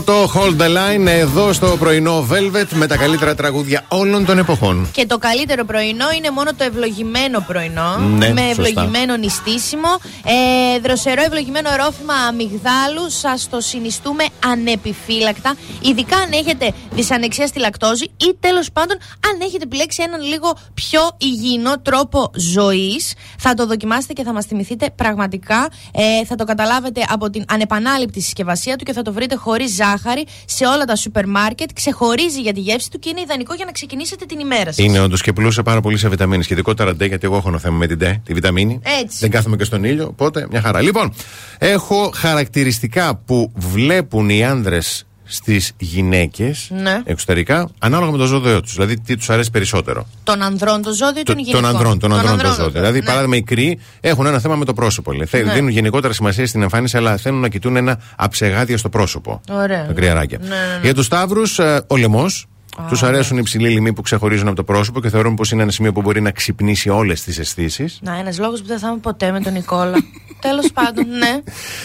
S7: Time.
S3: Toto Hold the Line εδώ στο πρωινό Velvet με τα καλύτερα τραγούδια όλων των εποχών.
S2: Και το καλύτερο πρωινό είναι μόνο το ευλογημένο πρωινό.
S3: Ναι,
S2: με
S3: σωστά.
S2: ευλογημένο νηστίσιμο. Ε, δροσερό ευλογημένο ρόφημα αμυγδάλου. Σας το συνιστούμε ανεπιφύλακτα. Ειδικά αν έχετε δυσανεξία στη λακτόζη ή τέλος πάντων αν έχετε επιλέξει έναν λίγο πιο υγιεινό τρόπο ζωής. Θα το δοκιμάσετε και θα μας θυμηθείτε πραγματικά. Ε, θα το καταλάβετε από την ανεπανάληπτη συσκευασία του και θα το βρείτε χωρίς ζάχαρη σε όλα τα σούπερ μάρκετ. Ξεχωρίζει για τη γεύση του και είναι ιδανικό για να ξεκινήσετε την ημέρα σας.
S3: Είναι όντως και πλούσια πάρα πολύ σε βιταμίνη. Σχετικότερα ντε, γιατί εγώ έχω ένα θέμα με την ντε, τη βιταμίνη.
S2: Έτσι.
S3: Δεν κάθομαι και στον ήλιο, οπότε μια χαρά. Λοιπόν, έχω χαρακτηριστικά που βλέπουν οι άνδρες στις γυναίκες
S2: Ναι.
S3: εξωτερικά, ανάλογα με το ζώδιο τους. Δηλαδή, τι τους αρέσει περισσότερο.
S2: Των ανδρών το ζώδιο ή
S3: Το-
S2: των γυναικών.
S3: Των ανδρών, των ανδρών το ζώδιο. Δηλαδή,
S2: ναι.
S3: παράδειγμα, οι κρύοι έχουν ένα θέμα με το πρόσωπο. λέει. Θε-
S2: Ναι.
S3: Δίνουν γενικότερα σημασία στην εμφάνιση, αλλά θέλουν να κοιτούν ένα αψεγάδια στο πρόσωπο.
S2: Ωραία.
S3: Τα κρυαράκια.
S2: Ναι, ναι, ναι.
S3: Για τους Σταύρους, ο λαιμός. Τους αρέσουν οι υψηλοί λοιμοί που ξεχωρίζουν από το πρόσωπο και θεωρούν πως είναι ένα σημείο που μπορεί να ξυπνήσει όλες τις αισθήσεις.
S2: Να, ένας λόγος που δεν θα είμαι ποτέ με τον Νικόλα. Τέλος πάντων, ναι.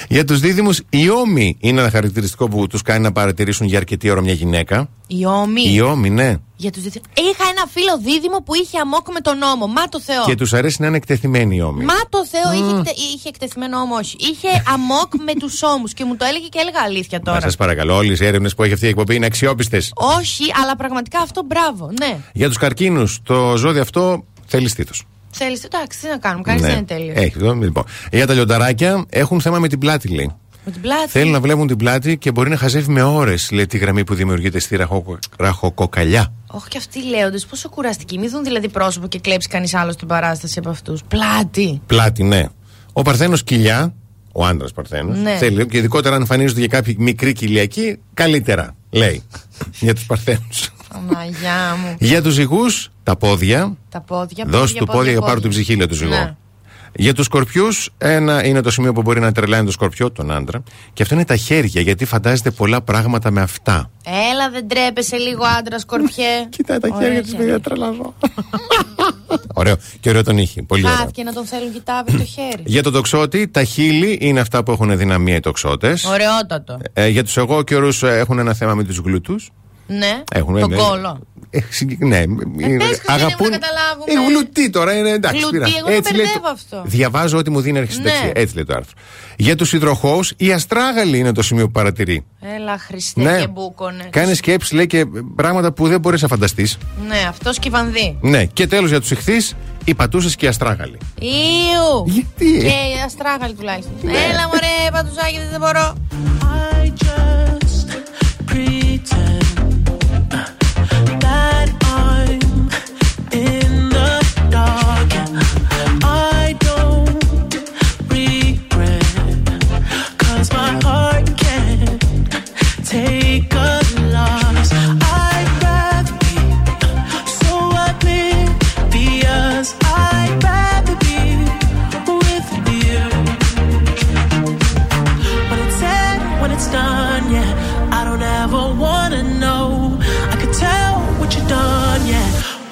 S3: Για τους δίδυμους, η ώμη είναι ένα χαρακτηριστικό που τους κάνει να παρατηρήσουν για αρκετή ώρα μια γυναίκα.
S2: Η ώμη.
S3: Η ώμη, ναι.
S2: Για τους δίδυμους. Είχα ένα φίλο δίδυμο που είχε αμόκ με τον νόμο. Μα το Θεό.
S3: Και τους αρέσει να είναι εκτεθειμένη η ώμη.
S2: Μα το Θεό είχε, εκτε- είχε εκτεθειμένο ώμο, όχι. Είχε αμόκ με τους ώμους και μου το έλεγε και έλεγα αλήθεια τώρα.
S3: Σας παρακαλώ, όλες οι έρευνες που έχει αυτή η εκπομπή είναι αξιόπιστες.
S2: Όχι, αλλά πραγματικά αυτό μπράβο. Ναι.
S3: Για τους καρκίνους, το ζώδι αυτό θέλει στήθος.
S2: Θέλει, εντάξει, τι να κάνουμε. Κανείς
S3: Ναι.
S2: δεν είναι τέλειος.
S3: Έχει, εδώ, λοιπόν. Για τα λιονταράκια έχουν θέμα με την πλάτη, λέει.
S2: Με την πλάτη.
S3: Θέλουν να βλέπουν την πλάτη και μπορεί να χαζεύει με ώρες, λέει τη γραμμή που δημιουργείται στη ραχοκο... ραχοκοκαλιά.
S2: Όχι και αυτοί λέοντες, πόσο κουραστικοί. Μην δουν δηλαδή πρόσωπο και κλέψει κανείς άλλο την παράσταση από αυτούς. Πλάτη.
S3: Πλάτη, ναι. Ο Παρθένος κοιλιά, ο άντρας Παρθένος,
S2: Ναι.
S3: θέλει και ειδικότερα αν εμφανίζονται για κάποιοι μικροί κοιλιακοί, καλύτερα, λέει. για τους Παρθένους.
S2: Παναγιά μου.
S3: για τους ζυγού, τα πόδια.
S2: Τα πόδια,
S3: Δώσ' του πόδια για πάρου την ψυχή, λέει τους ζυγό.
S2: Ναι.
S3: Για τους σκορπιούς, ένα είναι το σημείο που μπορεί να τρελαίνει το σκορπιό, τον άντρα. Και αυτό είναι τα χέρια, γιατί φαντάζεται πολλά πράγματα με αυτά.
S2: Έλα, δεν τρέπεσαι λίγο άντρα, σκορπιέ.
S3: Κοιτάει τα
S2: Ωραία
S3: χέρια της,
S2: χέρια.
S3: παιδιά, τρελαζό. Ωραίο. Και ωραίο τον είχε. Πολύ ωραίο.
S2: Χάθηκε να τον θέλουν κοιτάβει το χέρι.
S3: Για τον τοξότη, τα χείλη είναι αυτά που έχουν δυναμία οι τοξότες.
S2: Ωραιότατο.
S3: Ε, για τους εγώ καιρούς έχουν ένα θέμα με τους γλούτου.
S2: Ναι.
S3: Έχουν,
S2: Τον
S3: ναι.
S2: κόλο.
S3: Ε, συγκεκ- ναι, είναι-
S2: πες, Χριστίνα, μου, να καταλάβουμε.
S3: Ε, γλουτί τώρα είναι εντάξει.
S2: Γλουτί,
S3: πειράζει.
S2: εγώ το
S3: Έτσι λέει
S2: μπερδεύω
S3: το-
S2: αυτό.
S3: Διαβάζω ό,τι μου δίνει αρχή
S2: Ναι.
S3: δεξιά. Έτσι λέει το άρθρο. Για τους υδροχώους, η αστράγαλη είναι το σημείο που παρατηρεί.
S2: Έλα, Χριστέ
S3: Ναι.
S2: και μπούκονες.
S3: Κάνει σκέψεις, λέει και πράγματα που δεν μπορείς να φανταστείς.
S2: Ναι, αυτό και η Βανδύ.
S3: Ναι, και τέλος για τους ηχθείς, οι πατούσες και οι αστράγαλοι.
S2: Ιου!
S3: Γιατί;
S2: Και η αστράγαλη τουλάχιστον. Έλα, μωρέ, πατουσάκι, δεν μπορώ.
S4: I just pretend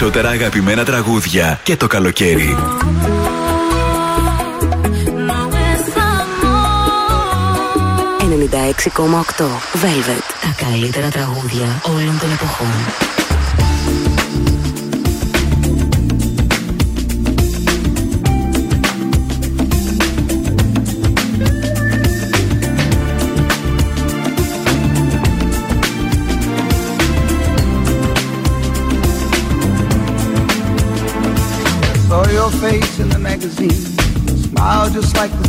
S1: περισσότερα αγαπημένα τραγούδια και το καλοκαίρι.
S8: Velvet. Τα καλύτερα τραγούδια όλων των εποχών.
S6: face in the magazine. Smile just like the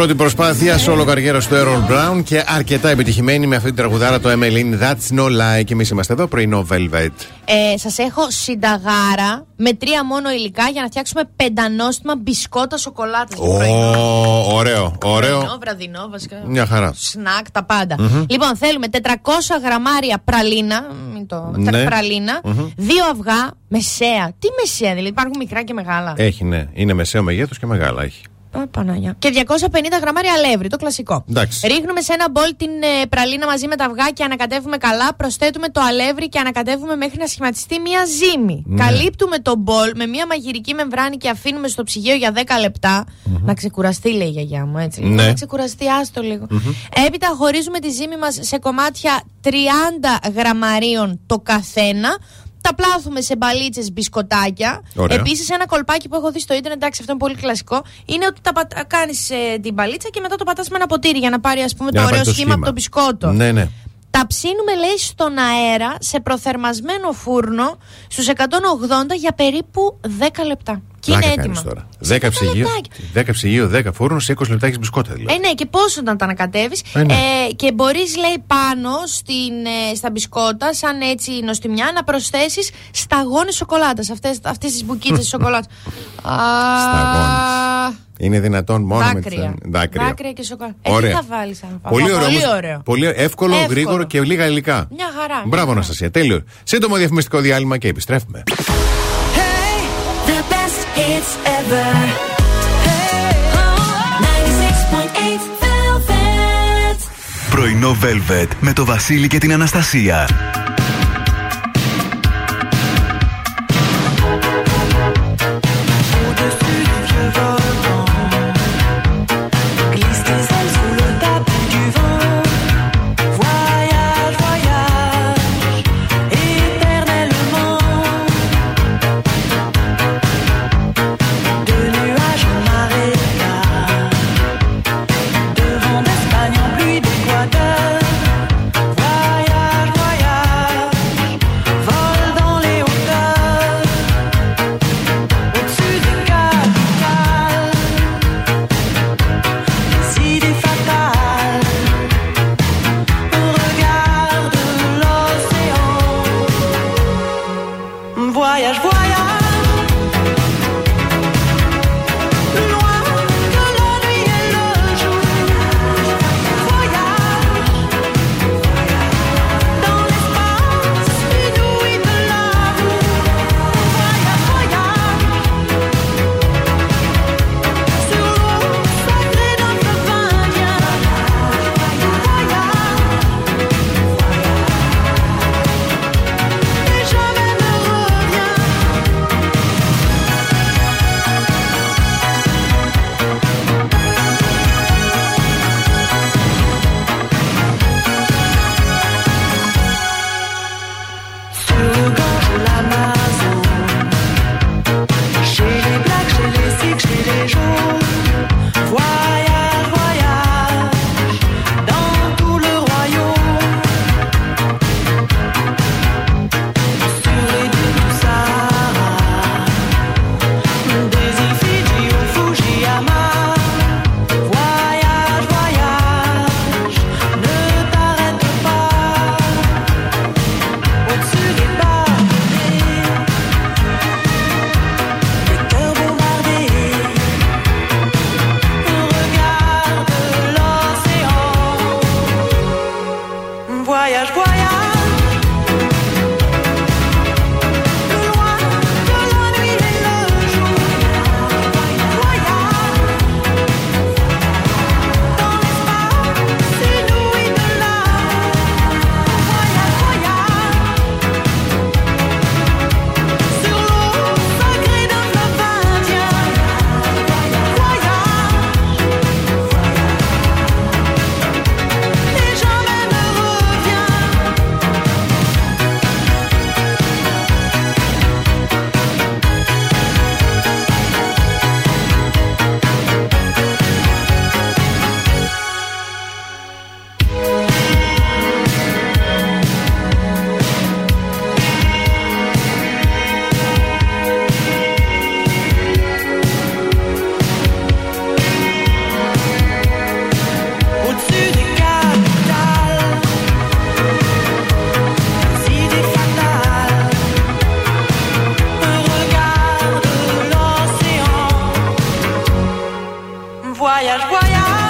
S3: πρώτη προσπάθεια solo καριέρα του Errol Brown και αρκετά επιτυχημένη με αυτή την τραγουδάρα το Emmeline That's No Lie. Και εμείς είμαστε εδώ πρωινό Velvet.
S2: Ε, Σας έχω συνταγάρα με τρία μόνο υλικά για να φτιάξουμε πεντανόστιμα μπισκότα σοκολάτα.
S3: Ω, ωραίο, ωραίο.
S2: Πρωινό, βραδινό, βασικά.
S3: Μια χαρά.
S2: Σνακ, τα παντα Λοιπόν, θέλουμε 400 γραμμάρια πραλίνα. Μην το.
S3: Ναι.
S2: πραλίνα. Δύο αυγά μεσαία. Τι μεσαία, δηλαδή υπάρχουν μικρά και μεγάλα.
S3: Έχει, ναι. Είναι μεσαίο μεγέθος και μεγάλα έχει.
S2: Α, Παναγιά. Και 250 γραμμάρια αλεύρι, το κλασικό.
S3: Εντάξει.
S2: Ρίχνουμε σε ένα μπολ την ε, πραλίνα μαζί με τα αυγά και ανακατεύουμε καλά. Προσθέτουμε το αλεύρι και ανακατεύουμε μέχρι να σχηματιστεί μία ζύμη.
S3: Ναι.
S2: Καλύπτουμε το μπολ με μία μαγειρική μεμβράνη και αφήνουμε στο ψυγείο για 10 λεπτα Να ξεκουραστεί, λέει η γιαγιά μου, έτσι. λίγο.
S3: Ναι.
S2: Να ξεκουραστεί, άστο λίγο. Έπειτα χωρίζουμε τη ζύμη μας σε κομμάτια 30 γραμμαρίων το καθένα. Τα πλάθουμε σε μπαλίτσες μπισκοτάκια.
S3: Ωραία.
S2: Επίσης, ένα κολπάκι που έχω δει στο ίντερνετ, εντάξει, αυτό είναι πολύ κλασικό, είναι ότι τα κάνεις την μπαλίτσα και μετά το πατάς με ένα ποτήρι για να πάρει ας πούμε,
S3: Για
S2: το
S3: να
S2: ωραίο
S3: πάρει
S2: σχήμα από το μπισκότο.
S3: Ναι, ναι.
S2: Τα ψήνουμε, λέει, στον αέρα σε προθερμασμένο φούρνο στους 180 για περίπου 10 λεπτά. Και είναι
S3: Πλάκα
S2: έτοιμα.
S3: κάνεις τώρα.
S2: Σε
S3: 10 ψυγείο,
S2: λεπτάκια.
S3: 10 ψυγείο, 10 φούρνο, σε 20 λεπτά έχεις μπισκότα δηλαδή.
S2: Ε, ναι, και πόσο να τα ανακατεύεις.
S3: Ε, ναι.
S2: ε, και μπορείς, λέει, πάνω στην, ε, στα μπισκότα, σαν έτσι νοστιμιά, να προσθέσεις σταγόνες σοκολάτας. Αυτές τις μπουκίτσε σοκολάτας.
S3: Σταγόνες. Είναι δυνατόν μόνο
S2: Δάκρυα.
S3: με τις δάκρυα.
S2: Δάκρυα και σοκολάτα. Ε,
S3: Ωραία.
S2: τι θα βάλεις αν πάω.
S3: Πολύ, ωραίο,
S2: Πολύ
S3: όμως.
S2: ωραίο.
S3: Πολύ εύκολο,
S2: Εύκολο.
S3: γρήγορο και λίγα υλικά.
S2: Μια χαρά. μια
S3: Μπράβο,
S2: χαρά.
S3: Αναστασία. Τέλειο. Σύντομο διαφημιστικό διάλειμμα και επιστρέφουμε.
S5: The best hits ever. Oh, 96.8 Velvet.
S1: Πρωινό Velvet με το Βασίλη και την Αναστασία.
S9: 我要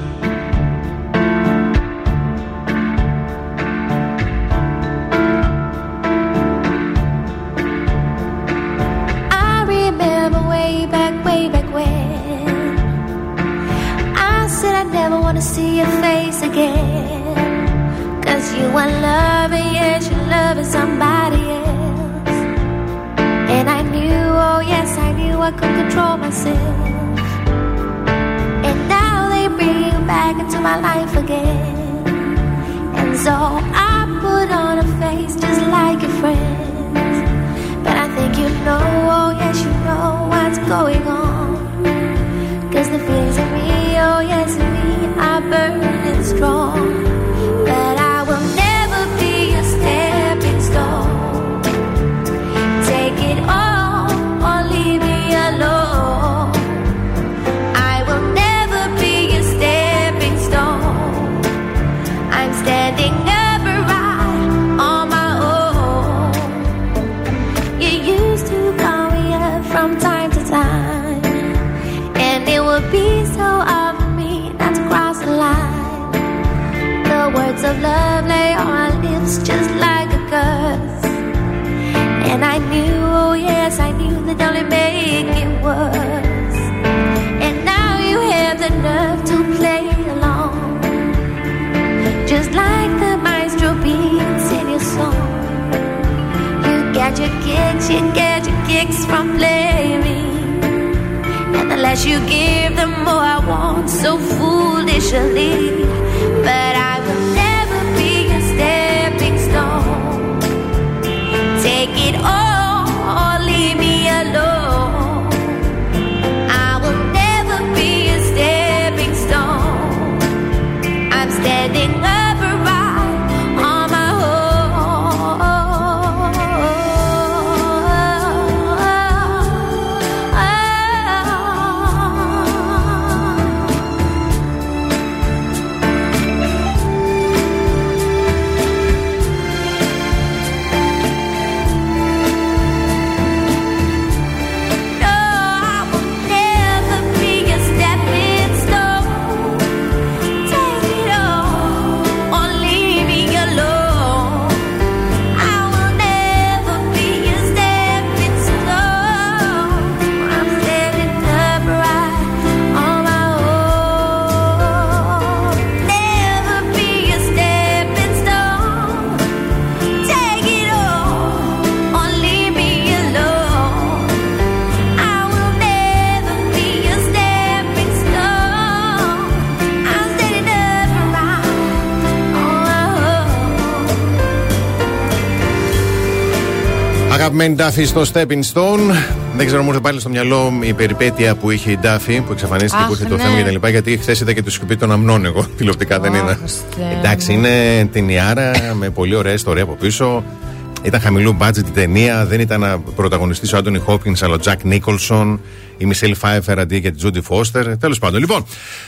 S3: Ντάφη στο Stepping Stone. Δεν ξέρω, μου ήρθε πάλι στο μυαλό η περιπέτεια που είχε η Ντάφη που εξαφανίστηκε,
S2: Αχ,
S3: που είχε
S2: ναι.
S3: το θέμα κτλ. Γιατί χθες είδα και το σκουπί των αμνών, εγώ τηλεοπτικά δεν είδα. Εντάξει, είναι την Ιάρα με πολύ ωραία ιστορία από πίσω. Ήταν χαμηλού budget η ταινία, δεν ήταν πρωταγωνιστής ο Άντωνι Χόπκινς αλλά ο Τζακ Νίκολσον, η Μισελ Φάιφερ αντί για τη Τζούντι Φώστερ. Τέλος πάντων. Λοιπόν,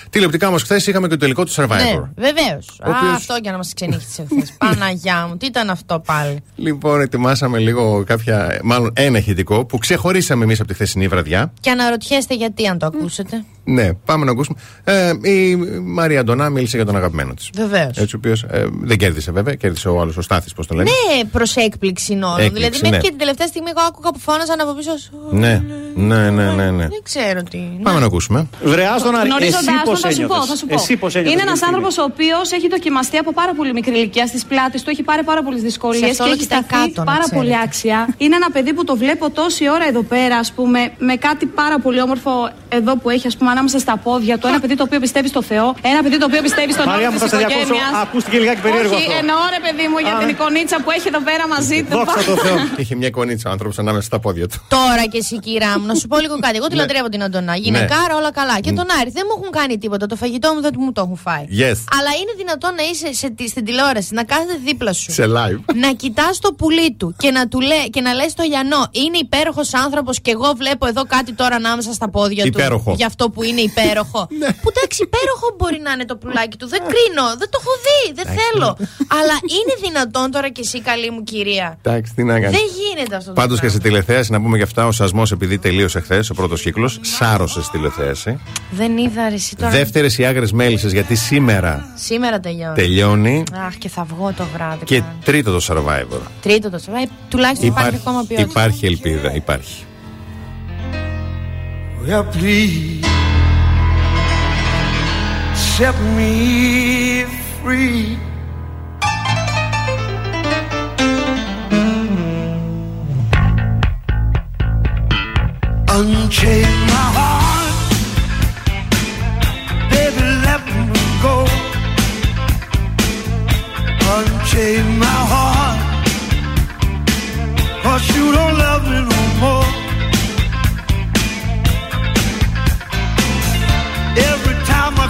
S3: τηλεοπτικά όμως χθες είχαμε και το τελικό του Survivor.
S2: Ναι, Βεβαίως.
S3: Οποίος...
S2: Αυτό για να μας ξενύχτησε χθες. Παναγιά μου, τι ήταν αυτό πάλι.
S3: Λοιπόν, ετοιμάσαμε λίγο κάποια, μάλλον ένα ηχητικό που ξεχωρίσαμε εμείς από τη χθεσινή βραδιά.
S2: Και αναρωτιέστε γιατί αν το ακούσετε. Mm.
S3: Ναι, πάμε να ακούσουμε. Ε, η Μαρία Αντωνά μίλησε για τον αγαπημένο της.
S2: Βεβαίως.
S3: Έτσι, ο οποίος δεν κέρδισε βέβαια, κέρδισε ο άλλος ο Στάθης, πώς το λένε.
S2: Ναι, προς έκπληξη όλων.
S3: Έκπληξη,
S2: Δηλαδή, μέχρι
S3: ναι.
S2: και την τελευταία στιγμή, εγώ άκουγα που φώναζαν από πίσω. «Σου».
S3: Ναι, ναι, ναι, ναι. ναι.
S2: Δεν ξέρω τι.
S3: Πάμε να ακούσουμε.
S10: Βρε, άστον Άρη, εσύ
S11: Γνωρίζοντά
S10: πώς
S11: τον, θα σου πω.
S10: ένιωθες;
S11: Θα σου πω.
S10: Εσύ πώς ένιωθες;
S11: Είναι
S10: εκείνη
S11: ένας
S10: τη στιγμή;
S11: άνθρωπος ο οποίος έχει δοκιμαστεί από πάρα πολύ μικρή ηλικία στις πλάτες του, έχει πάρει πάρα πολλές
S2: Σε
S11: δυσκολίε
S2: αυτό
S11: και
S2: όλο
S11: έχει
S2: κοιτάει
S11: σταθεί
S2: κάτω, να
S11: πάρα
S2: ξέρετε.
S11: πολύ άξια. Είναι ένα παιδί που το βλέπω τόση ώρα εδώ πέρα, ας πούμε, με κάτι πάρα πολύ όμορφο εδώ που έχει, ας πούμε, ανάμεσα στα πόδια του. Ένα παιδί το οποίο πιστεύει στο Θεό, ένα παιδί το οποίο πιστεύει στον
S10: Μαρία
S11: όρο
S10: μου,
S11: της
S10: θα σε διακόψω.
S11: οικογένειας.
S10: Ακούστηκε λιγάκι περίεργο
S11: Όχι,
S10: αυτό.
S11: εννοώ ρε παιδί μου για
S10: Α,
S11: την
S10: ναι.
S11: εικονίτσα που έχει εδώ πέρα μαζί του.
S10: Δόξα τω Θεώ.
S3: Είχε μια εικονίτσα ο άνθρωπος ανάμεσα στα πόδια του.
S2: Τώρα και εσύ, κυρά μου, να σου πω λίγο κάτι. Εγώ τη
S3: Ναι.
S2: λατρεύω την Αντωνά. Γυναικάρα, όλα καλά. Και τον Άρη δεν μου έχουν κάνει τίποτα. Το φαγητό μου δεν μου το έχουν φάει.
S3: Yes.
S2: Αλλά είναι δυνατόν να είσαι σε, τη- στην τηλεόραση, να κάθεται δίπλα σου.
S3: Σε live.
S2: να κοιτάς το πουλί του και να του λέ, και να λες στο Γιαννό, είναι υπέροχος άνθρωπος και εγώ βλέπω εδώ κάτι τώρα ανάμεσα στα πόδια
S3: Υπέροχο.
S2: του. Για αυτό που είναι υπέροχο. που εντάξει, υπέροχο μπορεί να είναι το πουλάκι του. Δεν κρίνω, δεν το έχω δει, δεν θέλω. Αλλά είναι δυνατόν τώρα και εσύ, καλή μου κυρία.
S3: Εντάξει, τι να κάνεις.
S2: Δεν γίνεται αυτό το
S3: Πάντως και
S2: πράγμα.
S3: σε τηλεθέαση, να πούμε και αυτά, ο σασμός επειδή τελείωσε χθες ο πρώτος κύκλος, σάρωσε στη τηλεθέαση.
S2: Δεν είδα ρε εσύ τώρα.
S3: Δεύτερες οι άγρες μέλισσες, γιατί σήμερα
S2: Σήμερα τελειώνει.
S3: τελειώνει.
S2: Αχ, και θα βγω το βράδυ.
S3: Και
S2: πάλι.
S3: τρίτο το survivor.
S2: Τρίτο το survive. Τουλάχιστον υπάρχει, ακόμα ποιότητα.
S3: υπάρχει ελπίδα, υπάρχει.
S12: Well, please set me free. Unchain my heart, baby, let me go. Unchain my heart, cause you don't love me no more. Every time I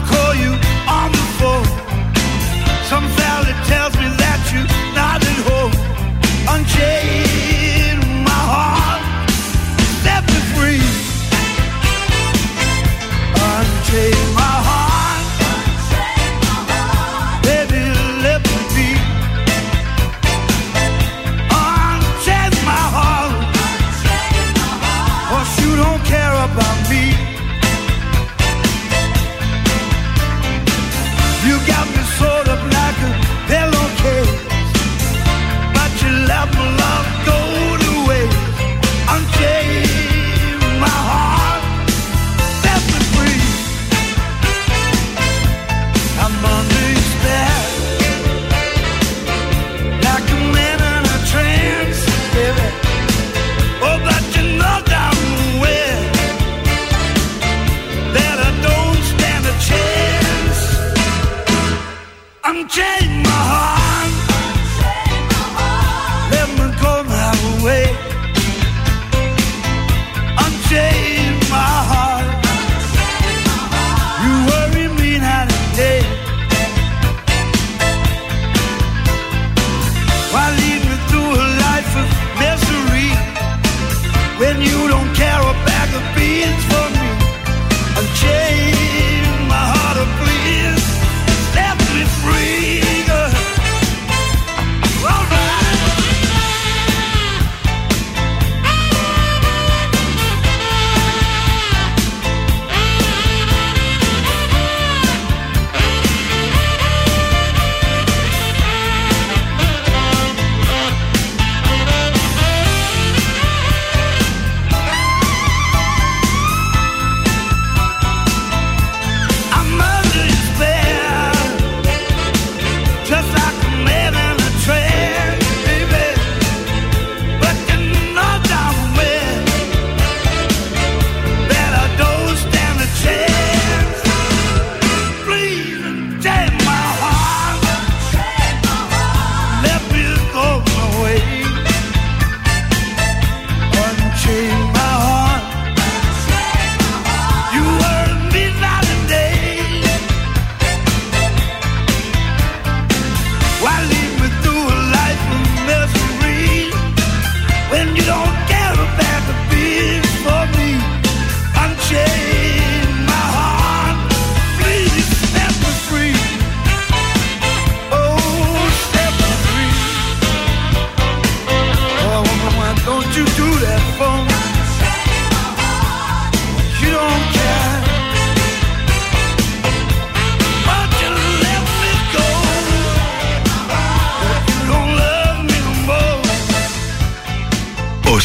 S12: some valley tells me that you're not at home. Unchained.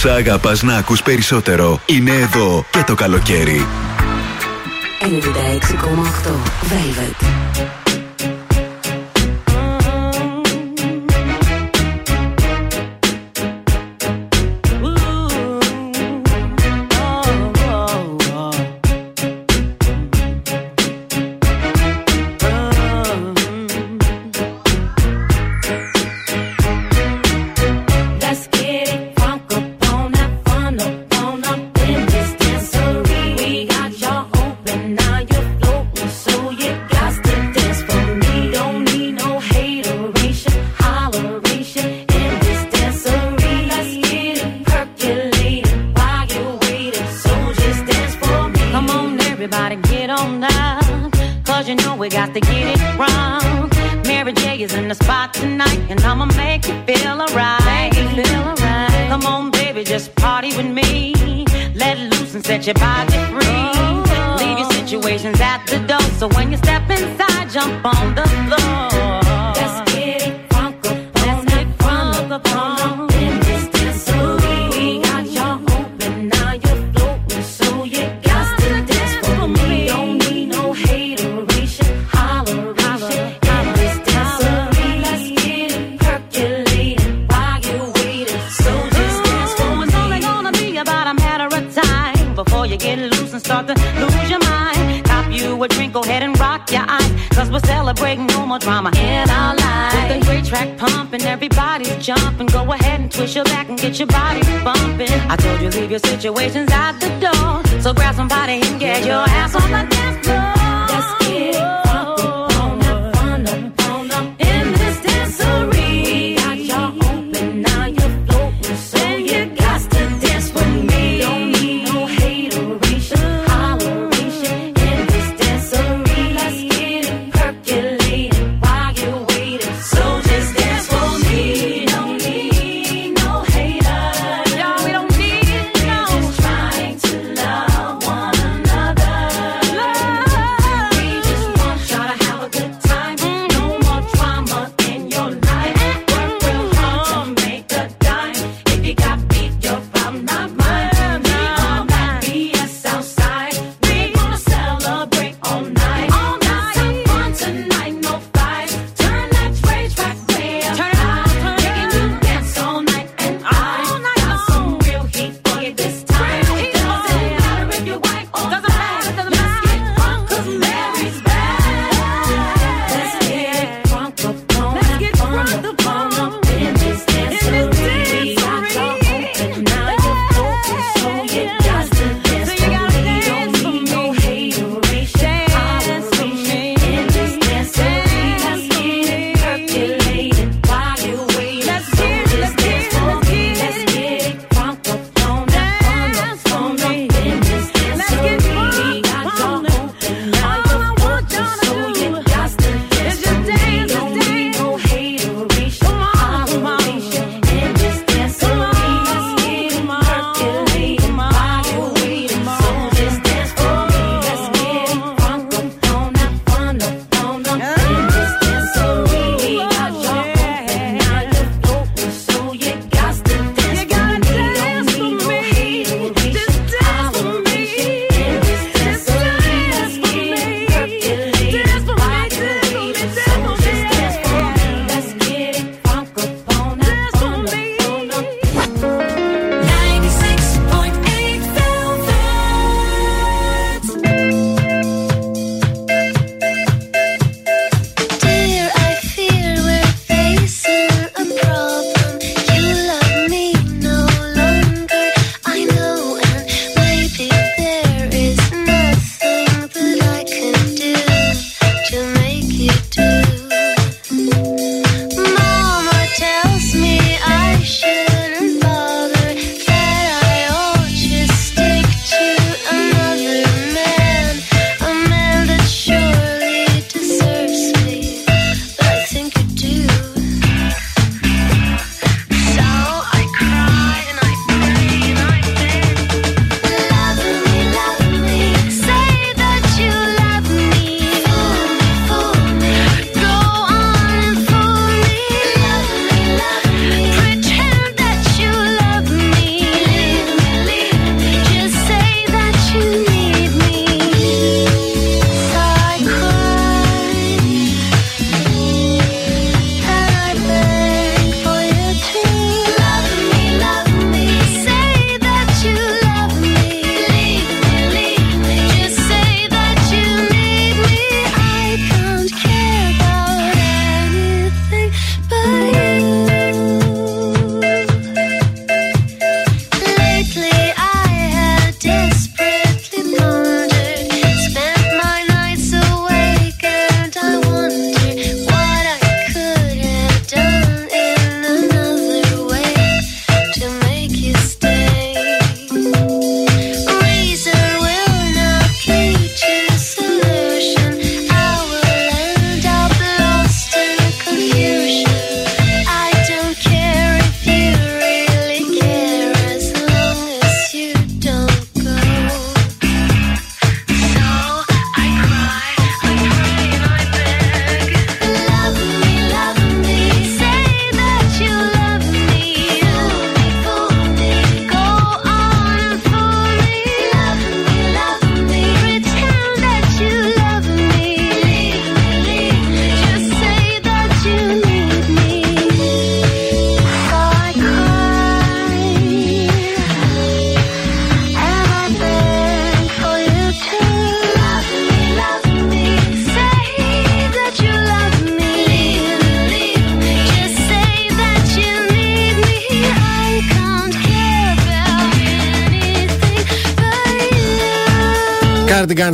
S1: όσα αγαπάς να ακούς περισσότερο; Είναι εδώ και το καλοκαίρι.
S8: 96,8 Velvet.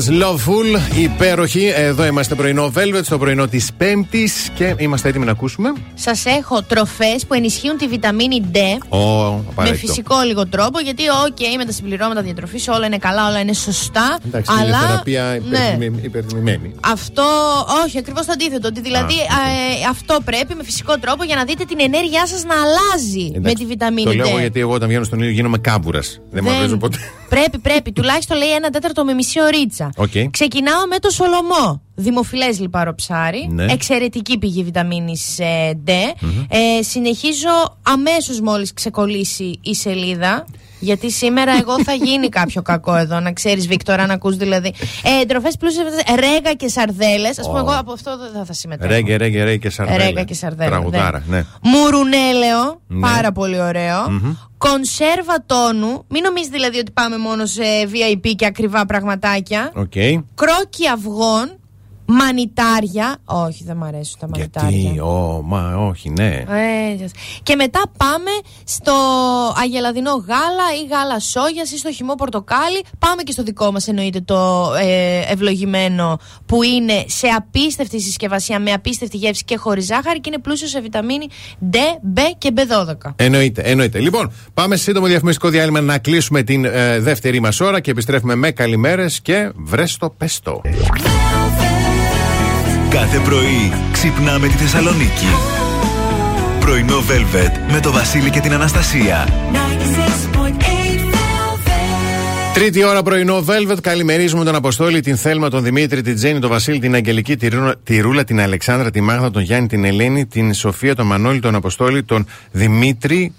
S3: Lovefool, υπέροχοι. Εδώ είμαστε πρωινό Velvet, στο πρωινό της Πέμπτης και είμαστε έτοιμοι να ακούσουμε.
S2: Σας έχω τροφές που ενισχύουν τη βιταμίνη D.
S3: Ο
S2: Με
S3: απαραίτητο.
S2: φυσικό λίγο τρόπο, γιατί, οκ, με τα συμπληρώματα διατροφής όλα είναι καλά, όλα είναι σωστά.
S3: Εντάξει, είναι
S2: αλλά.
S3: θεραπεία
S2: ναι,
S3: υπερτιμη- υπερτιμημένη.
S2: αυτό, όχι, ακριβώς το αντίθετο. Ότι δηλαδή ε, αυτό πρέπει με φυσικό τρόπο για να δείτε την ενέργειά σας να αλλάζει με
S3: Εντάξει,
S2: τη βιταμίνη
S3: Το
S2: D.
S3: λέω εγώ γιατί εγώ όταν βγαίνω στον ήλιο γίνομαι κάβουρας. Δεν μου
S2: Δεν-
S3: αρέσουν ποτέ.
S2: Πρέπει, πρέπει. Τουλάχιστον λέει ένα τέταρτο με μισή ωρίτσα.
S3: Οκ.
S2: Ξεκινάω με το σολομό. Δημοφιλές λιπαρό ψάρι.
S3: Ναι.
S2: Εξαιρετική πηγή βιταμίνης D. Ε, συνεχίζω αμέσως μόλις ξεκολλήσει η σελίδα. Γιατί σήμερα εγώ θα γίνει κάποιο κακό εδώ, να ξέρεις, Βίκτορα, να ακούς δηλαδή. Ε, τροφές πλούσιες ρέγα και σαρδέλες. Α πούμε,
S3: Ω.
S2: εγώ από αυτό δεν θα συμμετέχω.
S3: Ρέγγε, ρέγγε, ρέγγε και σαρδέλα.
S2: Ρέγγα και σαρδέλα.
S3: Τραγουδάρα,
S2: δεν.
S3: ναι.
S2: Μουρουνέλαιο,
S3: Ναι.
S2: πάρα πολύ ωραίο.
S3: Μμμ.
S2: Κονσέρβα τόνου. Μην νομίζεις δηλαδή ότι πάμε μόνο σε VIP και ακριβά πραγματάκια.
S3: Οκ.
S2: Κρόκι αυγών. Μανιτάρια. Όχι, δεν μ' αρέσουν τα μανιτάρια.
S3: Τι, ω, μα όχι, ναι.
S2: Ε, και μετά πάμε στο αγελαδινό γάλα ή γάλα σόγιας ή στο χυμό πορτοκάλι. Πάμε και στο δικό μας εννοείται το ε, ευλογημένο που είναι σε απίστευτη συσκευασία με απίστευτη γεύση και χωρίς ζάχαρη και είναι πλούσιο σε βιταμίνη D, B και B12.
S3: Εννοείται, εννοείται. Λοιπόν, πάμε σε σύντομο διαφημιστικό διάλειμμα να κλείσουμε την ε, δεύτερη μας ώρα και επιστρέφουμε με καλημέρες και βρέστο πέστο.
S1: Κάθε πρωί ξυπνάμε τη Θεσσαλονίκη. Πρωινό Velvet με το Βασίλη και την Αναστασία.
S3: Τρίτη ώρα πρωινό Velvet. Καλημερίζουμε τον Αποστόλη, την Θέλμα, τον Δημήτρη, την Τζέννη, τον Βασίλη, την Αγγελική, τη Ρούνα- τη Ρούλα, την Αλεξάνδρα, τη Μάγδα, τον Γιάννη, την Ελένη, την Σοφία, τον Μανώλη, τον Αποστόλη, τον Δημήτρη,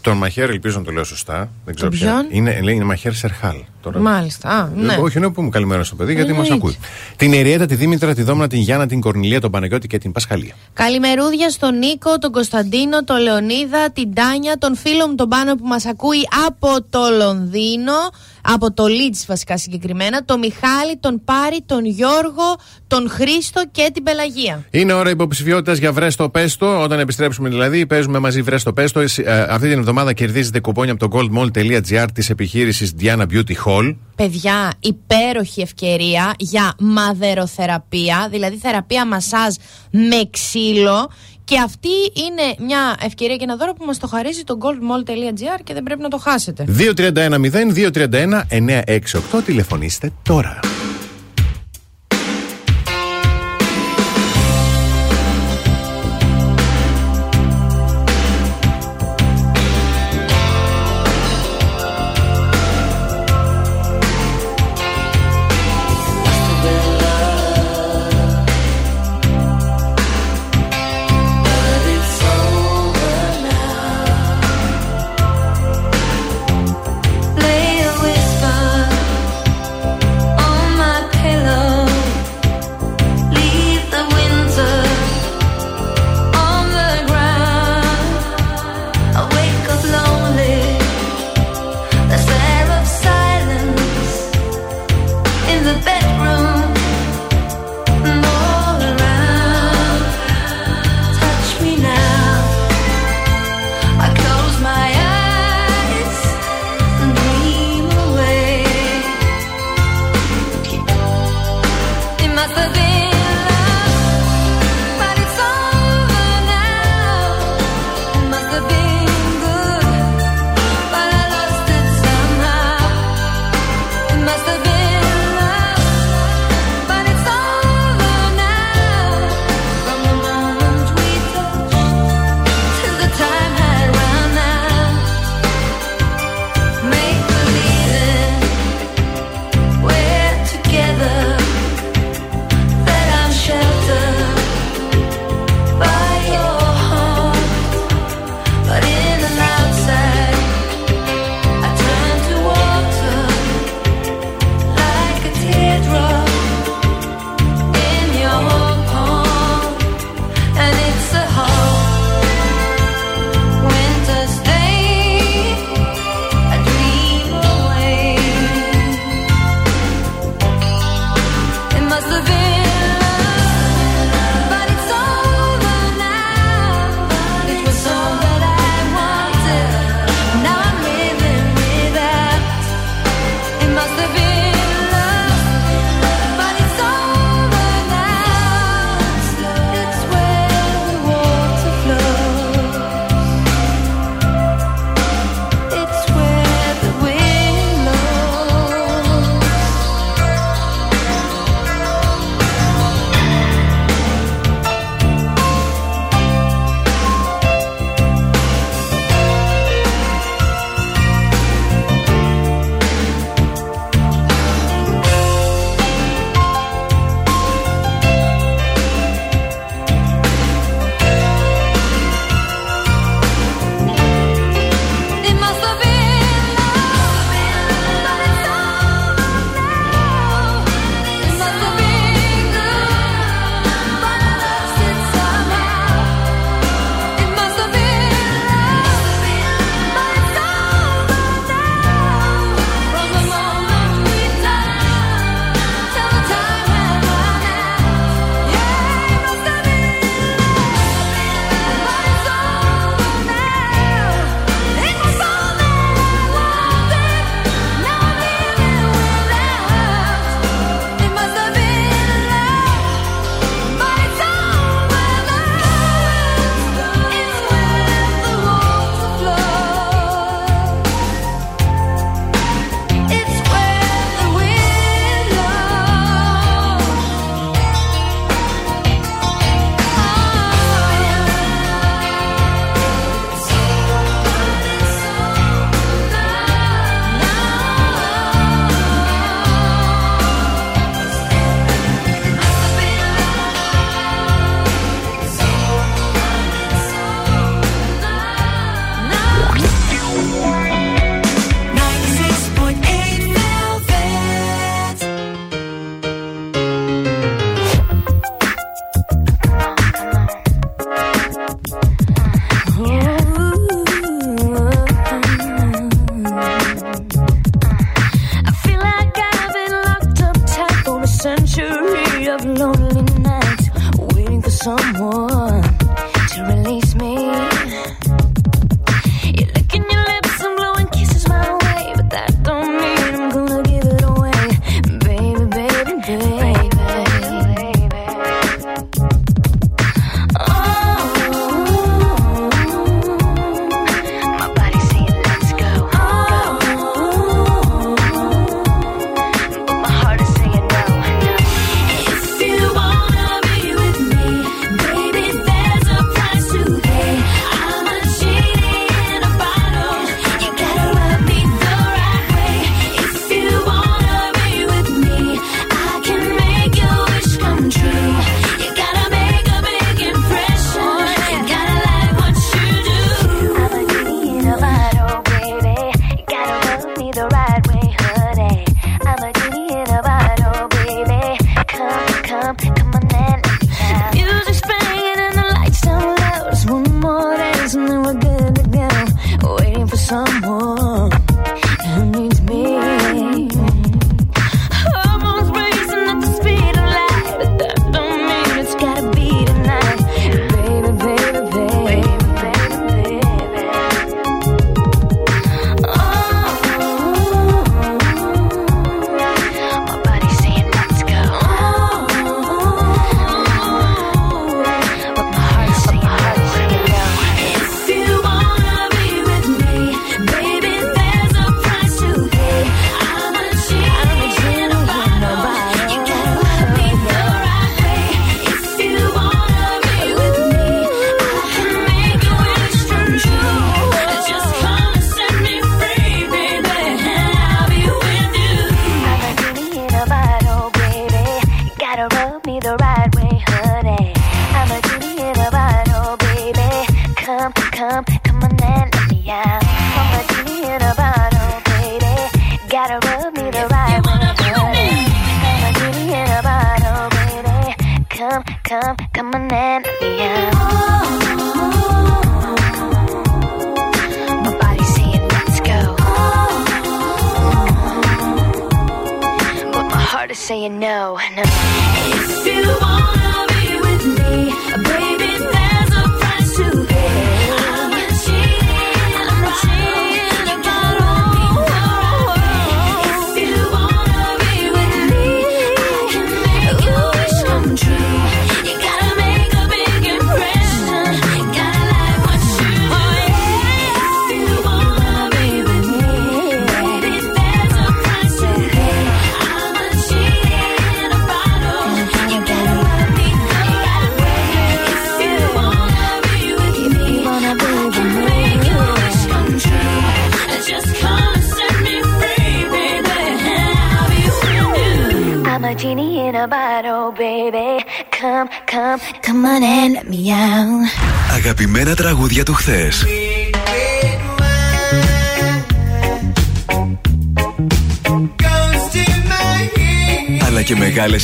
S3: τον Μαχαίρ, ελπίζω να το λέω σωστά. Δεν ξέρω
S2: Τον
S3: ποια.
S2: ποιον;
S3: Είναι, λέει, είναι Μαχαίρ Σερχάλ. Τώρα-
S2: Μάλιστα. Α, ναι.
S3: Ε, Όχι, ναι, που μου καλημέρα στο παιδί, γιατί μας
S2: Εννοείται.
S3: ακούει. Την Εριέτα, τη Δήμητρα, τη Δόμνα, την Γιάννα, την Κορνιλία, τον Παναγιώτη και την Πασχαλία.
S2: Καλημερούδια στον Νίκο, τον Κωνσταντίνο, τον Λεωνίδα, την Τάνια, τον φίλο μου τον Πάνο που μας ακούει από το Λονδίνο, από το Leeds βασικά συγκεκριμένα, τον Μιχάλη, τον Πάρη, τον Γιώργο, τον Χρήστο και την Πελαγία.
S3: Είναι ώρα υποψηφιότητας για βρέστο πέστο. Όταν επιστρέψουμε δηλαδή, παίζουμε μαζί βρέστο πέστο. Εσύ, ε, αυτή την εβδομάδα κερδίζετε κουπόνια από το goldmall.gr της επιχείρησης Diana Beauty Hall.
S2: Παιδιά, υπέροχη ευκαιρία για μαδεροθεραπεία, δηλαδή θεραπεία μασάζ με ξύλο. Και αυτή είναι μια ευκαιρία και ένα δώρο που μας το χαρίζει το goldmall.gr και δεν πρέπει να το χάσετε.
S3: 231-0-231-968. Τηλεφωνήστε τώρα.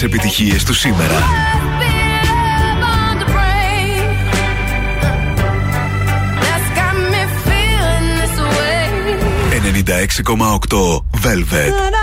S1: τις επιτυχίες του σήμερα. Break, 96,8 Velvet.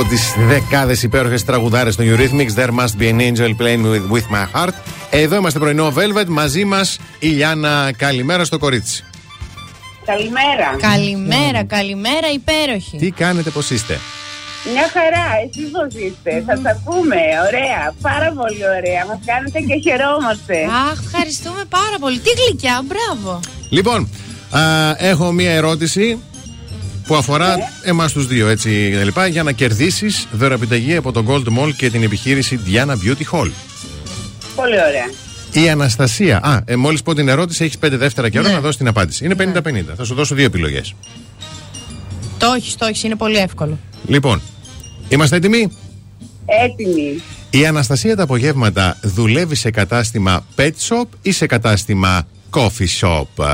S3: Από τις δεκάδες υπέροχες τραγουδάρες των Eurythmics. There must be an angel playing with, with my heart. Εδώ είμαστε πρωινό Velvet. Μαζί μας η Λιάννα. Καλημέρα στο κορίτσι.
S13: Καλημέρα.
S2: Καλημέρα, καλημέρα, υπέροχη.
S3: Τι κάνετε, πώς είστε;
S13: Μια χαρά, εσείς πώς είστε, θα τα πούμε, ωραία, πάρα πολύ ωραία, μας κάνετε και χαιρόμαστε.
S2: Αχ, ευχαριστούμε πάρα πολύ. Τι γλυκιά, μπράβο.
S3: Λοιπόν, α, έχω μία ερώτηση που αφορά
S13: Ναι.
S3: εμάς τους δύο έτσι και λοιπά, για να κερδίσεις δωραπιταγή από το Gold Mall και την επιχείρηση Diana Beauty Hall.
S13: Πολύ ωραία.
S3: Η Αναστασία. Α, ε, μόλις πω την ερώτηση, έχεις πέντε δεύτερα καιρό
S2: Ναι.
S3: να δώσεις την απάντηση. Είναι 50-50. Θα σου δώσω δύο επιλογές.
S2: Το έχεις, το έχεις, είναι πολύ εύκολο.
S3: Λοιπόν, είμαστε έτοιμοι;
S13: Έτοιμοι.
S3: Η Αναστασία τα απογεύματα δουλεύει σε κατάστημα pet shop ή σε κατάστημα coffee shop;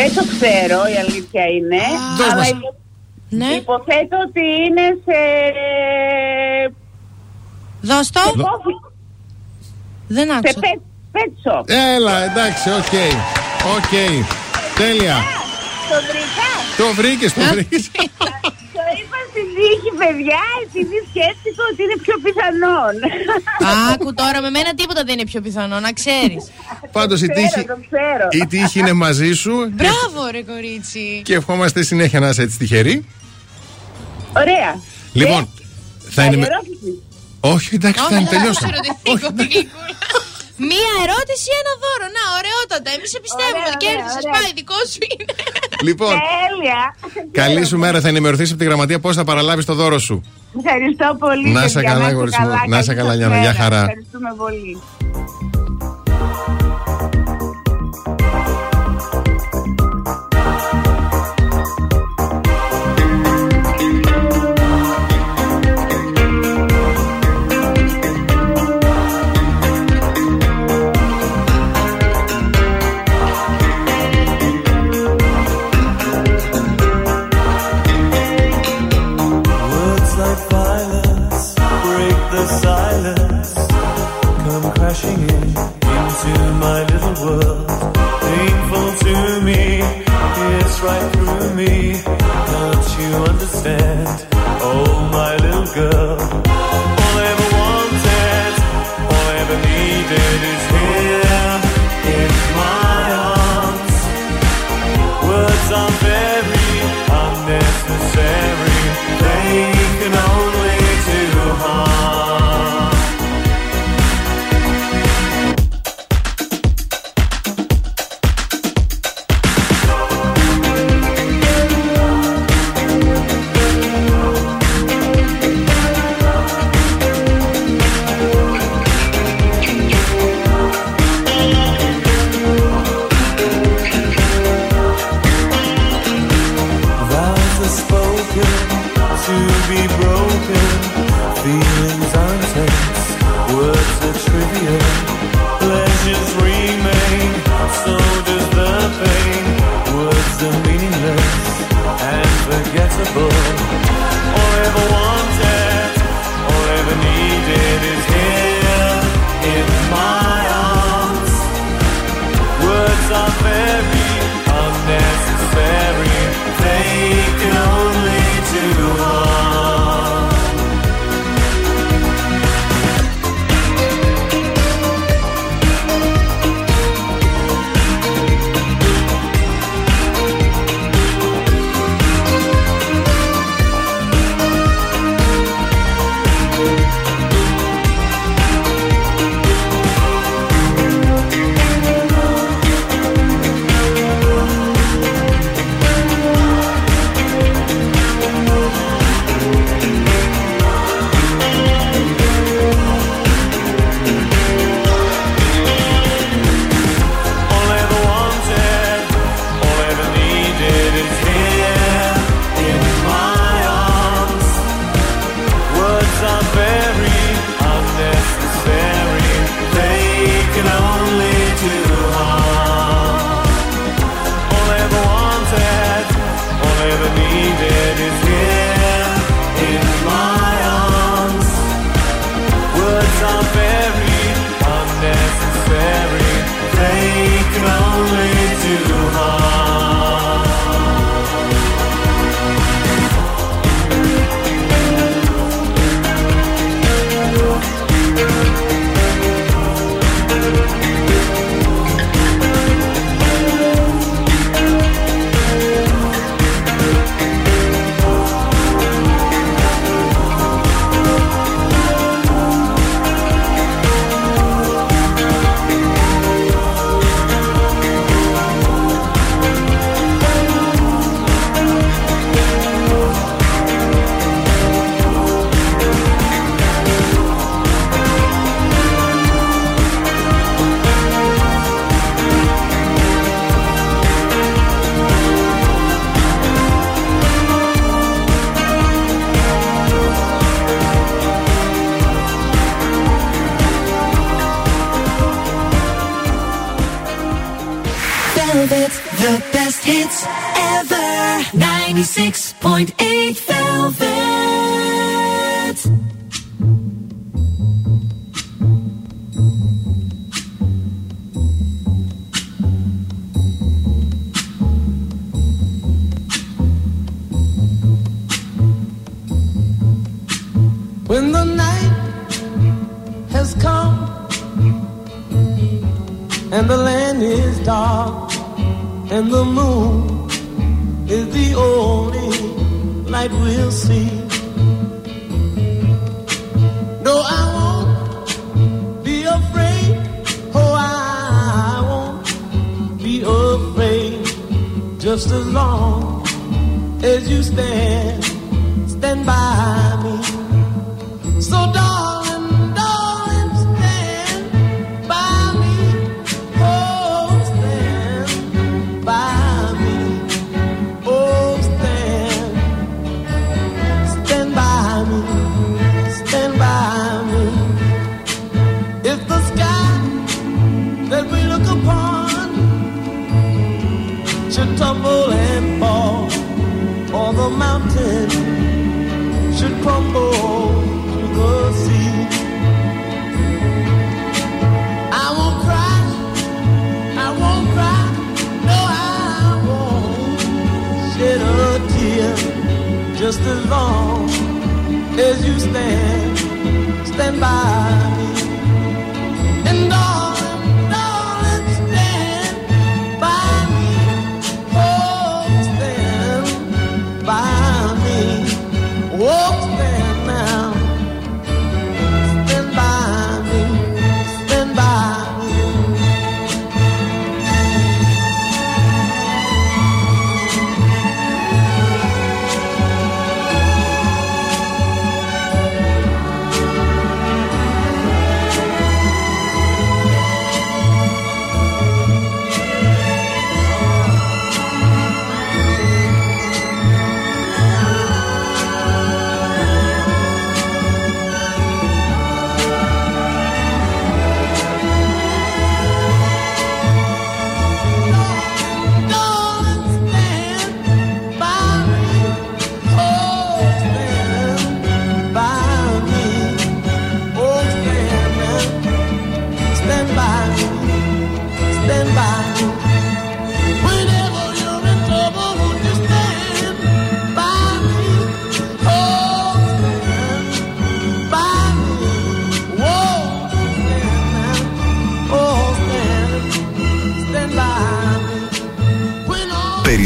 S13: Δεν το ξέρω, η αλήθεια είναι,
S3: Δώσ'
S13: αλλά
S3: μας.
S13: υπο-
S2: Ναι.
S13: υποθέτω ότι είναι σε...
S2: Δώσ' το.
S3: Δω-
S13: coffee-
S2: Δεν
S13: σε
S2: άκουσα.
S13: pet, pet shop.
S3: Έλα, εντάξει, OK. OK. Τέλεια.
S13: Το βρήκα.
S3: Το βρήκες, το βρήκες.
S13: Το είπα στην τύχη, παιδιά, επειδή σκέφτηκα ότι είναι πιο πιθανόν.
S2: Άκου τώρα, με μένα τίποτα δεν είναι πιο πιθανό, να ξέρεις.
S3: Πάντως η
S13: Ξέρω,
S3: τύχη,
S13: το ξέρω.
S3: η τύχη είναι μαζί σου
S2: Μπράβο, ρε κορίτσι.
S3: και ευχόμαστε συνέχεια να είσαι έτσι τυχερή.
S13: Ωραία.
S3: Λοιπόν, θα
S13: Άλλη
S3: είναι.
S13: ερώτηση.
S3: Όχι, εντάξει,
S2: Όχι,
S3: θα
S2: δεν θα
S3: τελειώσαμε.
S2: Σε ρωτηθεί, κοπηλίκουλα. Μία ερώτηση, ένα δώρο. Να, ωραιότατα. Εμείς σε πιστεύουμε.
S13: Ωραία, ωραία,
S2: Κέρδισε.
S13: ωραία.
S2: Πάει, δικός σου είναι.
S3: Λοιπόν,
S13: Τέλεια.
S3: καλή σου μέρα. Θα ενημερωθείς από τη γραμματεία πώς θα παραλάβεις το δώρο σου.
S13: Ευχαριστώ πολύ.
S3: Να είσαι
S13: παιδιά,
S3: καλά,
S13: είστε
S3: αγόρι μου. Να είσαι
S13: Καλή
S3: καλά,
S13: σας
S3: Γιάννα. Γεια
S13: μέρα.
S3: χαρά.
S13: Ευχαριστούμε πολύ.
S14: Into my little world. Painful to me, it's right through me. Can't you understand? Oh, my little girl.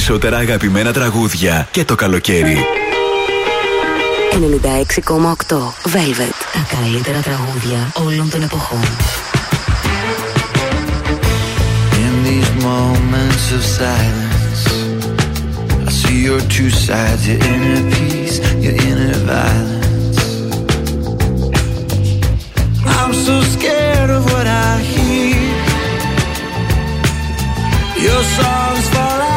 S15: περισσότερα αγαπημένα τραγούδια και το καλοκαίρι.
S16: 96,8 Velvet. Τα καλύτερα τραγούδια όλων των εποχών.
S12: In these moments of silence, I see your two sides, your inner peace, your inner violence. I'm so scared of what I hear. Your songs fall out.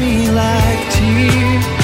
S12: me like tears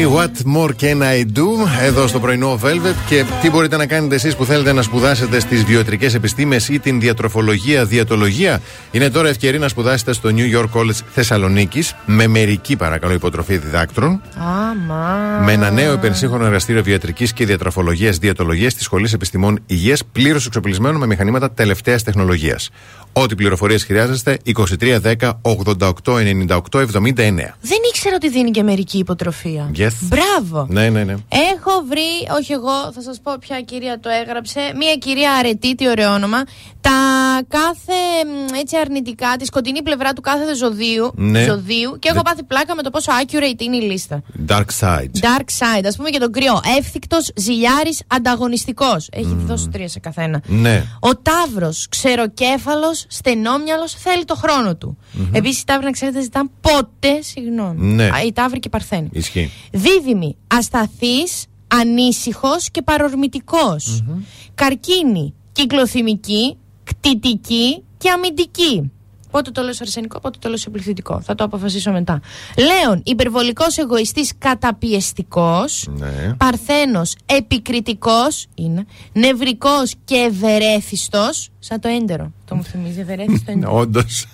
S3: Jack Σαβορέτη, What more can I do? Εδώ στο πρωινό Velvet. Και τι μπορείτε να κάνετε εσείς που θέλετε να σπουδάσετε στις βιοτρικέ επιστήμες ή την διατροφολογία, διατολογία. Είναι τώρα ευκαιρία να σπουδάσετε στο New York College Θεσσαλονίκης με μερική παρακαλώ υποτροφή διδάκτρων.
S2: Άμα.
S3: Με ένα νέο υπερσύγχρονο εργαστήριο βιατρική και διατροφολογίας διατολογίας της Σχολής Επιστημών Υγείας, πλήρως εξοπλισμένο με μηχανήματα τελευταίας τεχνολογίας. Ό,τι πληροφορίες χρειάζεστε, 2310 88 98 79.
S2: Δεν ήξερα ότι δίνει και μερική υποτροφία.
S3: Yes.
S2: Μπράβο.
S3: Ναι, ναι, ναι.
S2: Έχω βρει, όχι εγώ, θα σας πω ποια κυρία το έγραψε. Μία κυρία αρετή, τι ωραίο όνομα. Τα κάθε μ, έτσι αρνητικά, τη σκοτεινή πλευρά του κάθε ζωδίου.
S3: Ναι.
S2: ζωδίου και έχω πάθει πλάκα με το πόσο accurate είναι η λίστα.
S3: Dark side.
S2: Dark side, ας πούμε και τον κρυό. Εύθυκτος, ζηλιάρης, ανταγωνιστικός. Έχει δώσει τρία σε καθένα.
S3: Ναι.
S2: Ο Ταύρος, ξεροκέφαλος, στενόμυαλος, θέλει το χρόνο του. Επίσης, οι Ταύροι, να ξέρετε, ζητάνε ποτέ συγγνώμη.
S3: Ναι.
S2: Α, Οι Ταύροι και οι Παρθένοι.
S3: Ισχύει.
S2: Δίδυμη, ασταθή, ανήσυχος και παρορμητικός. Καρκίνη, κυκλοθυμική, κτητική και αμυντική. Πότε το λέω σε αρσενικό, πότε το λέω σε πληθυντικό. Θα το αποφασίσω μετά. Λέων, υπερβολικός εγωιστής καταπιεστικός.
S3: Ναι.
S2: Παρθένος, επικριτικός είναι. Νευρικός και ευερέθιστος. Σαν το έντερο. Το μου θυμίζει, ευερέθιστο έντερο.
S3: Όντως.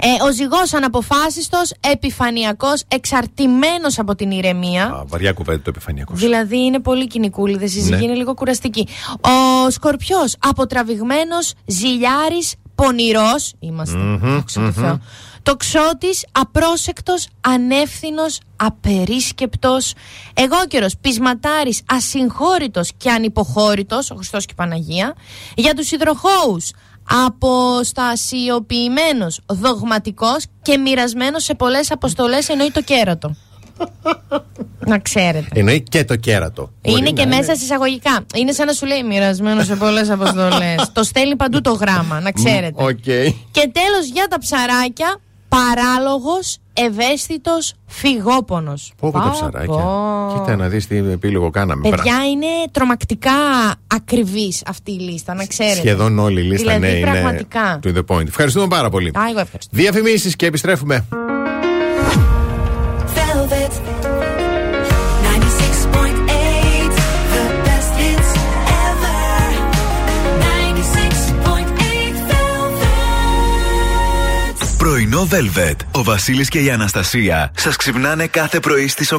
S2: Ε, ο ζυγός αναποφάσιστος, επιφανειακός, εξαρτημένος από την ηρεμία.
S3: Βαριά κουβέντα το επιφανειακός.
S2: Δηλαδή είναι πολύ κοινικούλη, η συζυγή
S3: Ναι.
S2: είναι λίγο κουραστική. Ο Σκορπιός, αποτραβηγμένος, ζηλιάρης, πονηρός. Είμαστε.
S3: Μμμ,
S2: δόξα τω
S3: μμμ.
S2: Θεώ. Τοξότης, απρόσεκτος, ανεύθυνος, απερίσκεπτος, εγώκερος, πεισματάρης, ασυγχώρητος και ανυποχώρητος, ο Χριστός και η Παναγία. Για τους υδροχώους, αποστασιοποιημένος, δογματικός και μοιρασμένος σε πολλές αποστολές εννοεί το κέρατο. Να ξέρετε.
S3: Εννοεί και το κέρατο.
S2: Είναι
S3: Μπορεί
S2: και
S3: να
S2: μέσα σε εισαγωγικά. Είναι σαν να σου λέει μοιρασμένος σε πολλές αποστολές. το στέλνει παντού το γράμμα, να ξέρετε.
S3: Οκ.
S2: Και τέλος για τα ψαράκια, παράλογος, ευαίσθητος, φυγόπονος.
S3: Πω πω τα ψαράκια. Κοίτα να δεις τι επίλογο κάναμε.
S2: Παιδιά είναι τρομακτικά ακριβής αυτή η λίστα, να ξέρετε.
S3: Σχεδόν όλη η λίστα
S2: δηλαδή,
S3: ναι, είναι
S2: πραγματικά.
S3: to the point. Ευχαριστούμε πάρα πολύ.
S2: Α, εγώ ευχαριστώ.
S3: Διαφημίσεις και επιστρέφουμε.
S1: Πρωινό Velvet. Ο Βασίλης και η Αναστασία σας ξυπνάνε κάθε πρωί στις 8.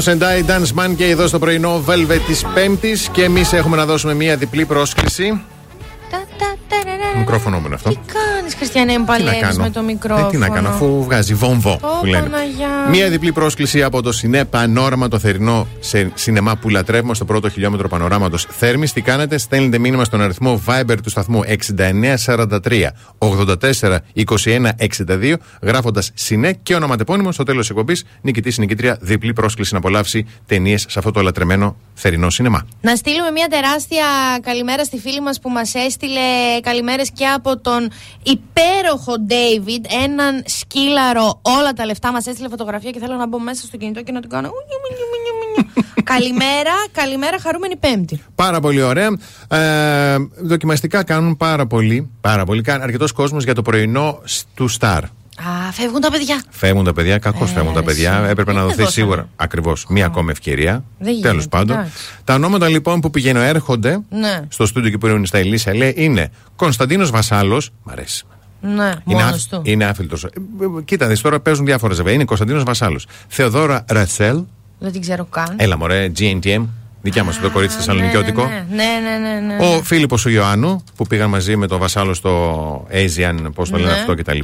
S17: Again.
S3: Τον Σεντάι Dance Man και εδώ στο πρωινό Velvet της Πέμπτης. Και εμείς έχουμε να δώσουμε μία διπλή πρόσκληση. Μικρόφωνο μου είναι αυτό.
S2: Τι κάνει, Χριστιανέ, μου
S3: Τι να
S2: παλεύει
S3: κάνω;
S2: με το μικρόφωνο.
S3: Ε, τι να κάνω, αφού βγάζει βόμβο
S2: Ω,
S3: που λένε.
S2: Παναγιά.
S3: Μία διπλή πρόσκληση από το Σινέ Πανόραμα, το θερινό σε σινεμά που λατρεύουμε στο πρώτο χιλιόμετρο πανοράματος Θέρμης. Τι κάνετε, στέλνετε μήνυμα στον αριθμό Viber του σταθμού 6943 84 21 62, γράφοντας Σινέ και ονοματεπώνυμο στο τέλος της εκπομπής. Νικητή νικήτρια, διπλή πρόσκληση να απολαύσει ταινίες σε αυτό το λατρεμένο θερινό σινεμά.
S2: Να στείλουμε μια τεράστια καλημέρα στη φίλη μας που μας έστειλε καλημέρες και από τον υπέροχο David, έναν σκύλαρο, όλα τα λεφτά μας έστειλε φωτογραφία και θέλω να μπω μέσα στο κινητό και να την κάνω. ουνιου, ουνιου, ουνιου, ουνιου. καλημέρα, καλημέρα, χαρούμενη Πέμπτη.
S3: Πάρα πολύ ωραία. Ε, δοκιμαστικά κάνουν πάρα πολύ, πάρα πολύ. Κάνει αρκετός κόσμος για το πρωινό σ- του Star.
S2: Α, φεύγουν τα παιδιά.
S3: Φεύγουν τα παιδιά, κακώς φεύγουν τα παιδιά. Έπρεπε να
S2: Ε,
S3: δοθεί
S2: δώσανε.
S3: σίγουρα ακριβώς μία ακόμη ευκαιρία.
S2: Δεν γίνεται,
S3: Τέλος πάντων.
S2: εντάξει.
S3: Τα ονόματα λοιπόν που πηγαίνουν έρχονται
S2: Ναι,
S3: στο στούντιο και που είναι στα Ελίσσα λέει είναι Κωνσταντίνος Βασάλος. Μ' αρέσει.
S2: ναι,
S3: Είναι,
S2: μόνος του.
S3: είναι άφιλτος. Κοίτα, δεις, τώρα παίζουν διάφορα ζευγάρια. Είναι Κωνσταντίνος Βασάλος. Θεοδόρα Ρατσέλ.
S2: Δεν την ξέρω καν.
S3: Έλα μωρέ, GNTM. Δικιά μας το κορίτσι Θεσσαλονικιώτικο.
S2: Ναι, ναι, ναι, ναι, ναι.
S3: Ο Φίλιππος ο Ιωάννου που πήγαν μαζί με τον Βασάλο στο Asian, πώς το λένε
S2: Ναι.
S3: αυτό κτλ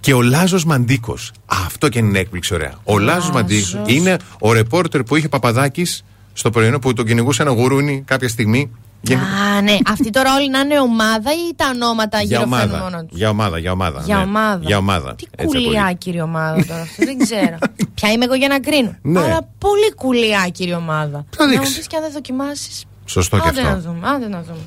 S3: και ο Λάζος Μαντίκος. Αυτό και είναι έκπληξη, ωραία. Ο Λάζος Μαντίκος είναι ο ρεπόρτερ που είχε Παπαδάκης στο πρωινό που τον κυνηγούσε ένα γουρούνι κάποια στιγμή.
S6: Α, ναι. αυτοί τώρα όλοι να είναι ομάδα ή τα ονόματα
S3: για
S6: γύρω
S3: ομάδα,
S6: μόνο τους;
S3: Για ομάδα, για ομάδα.
S6: Για,
S3: ναι.
S6: ομάδα. Τι
S3: κουλιά,
S6: κύριε ομάδα τώρα. Αυτό δεν ξέρω. Ποια είμαι εγώ για να κρίνω.
S3: Ναι.
S6: Αλλά πολύ κουλιά, κύριε
S3: ομάδα.
S6: Να μου πεις και αν δεν δοκιμάσεις.
S3: Σωστό και
S6: αυτό. Να δούμε. Άντε δούμε.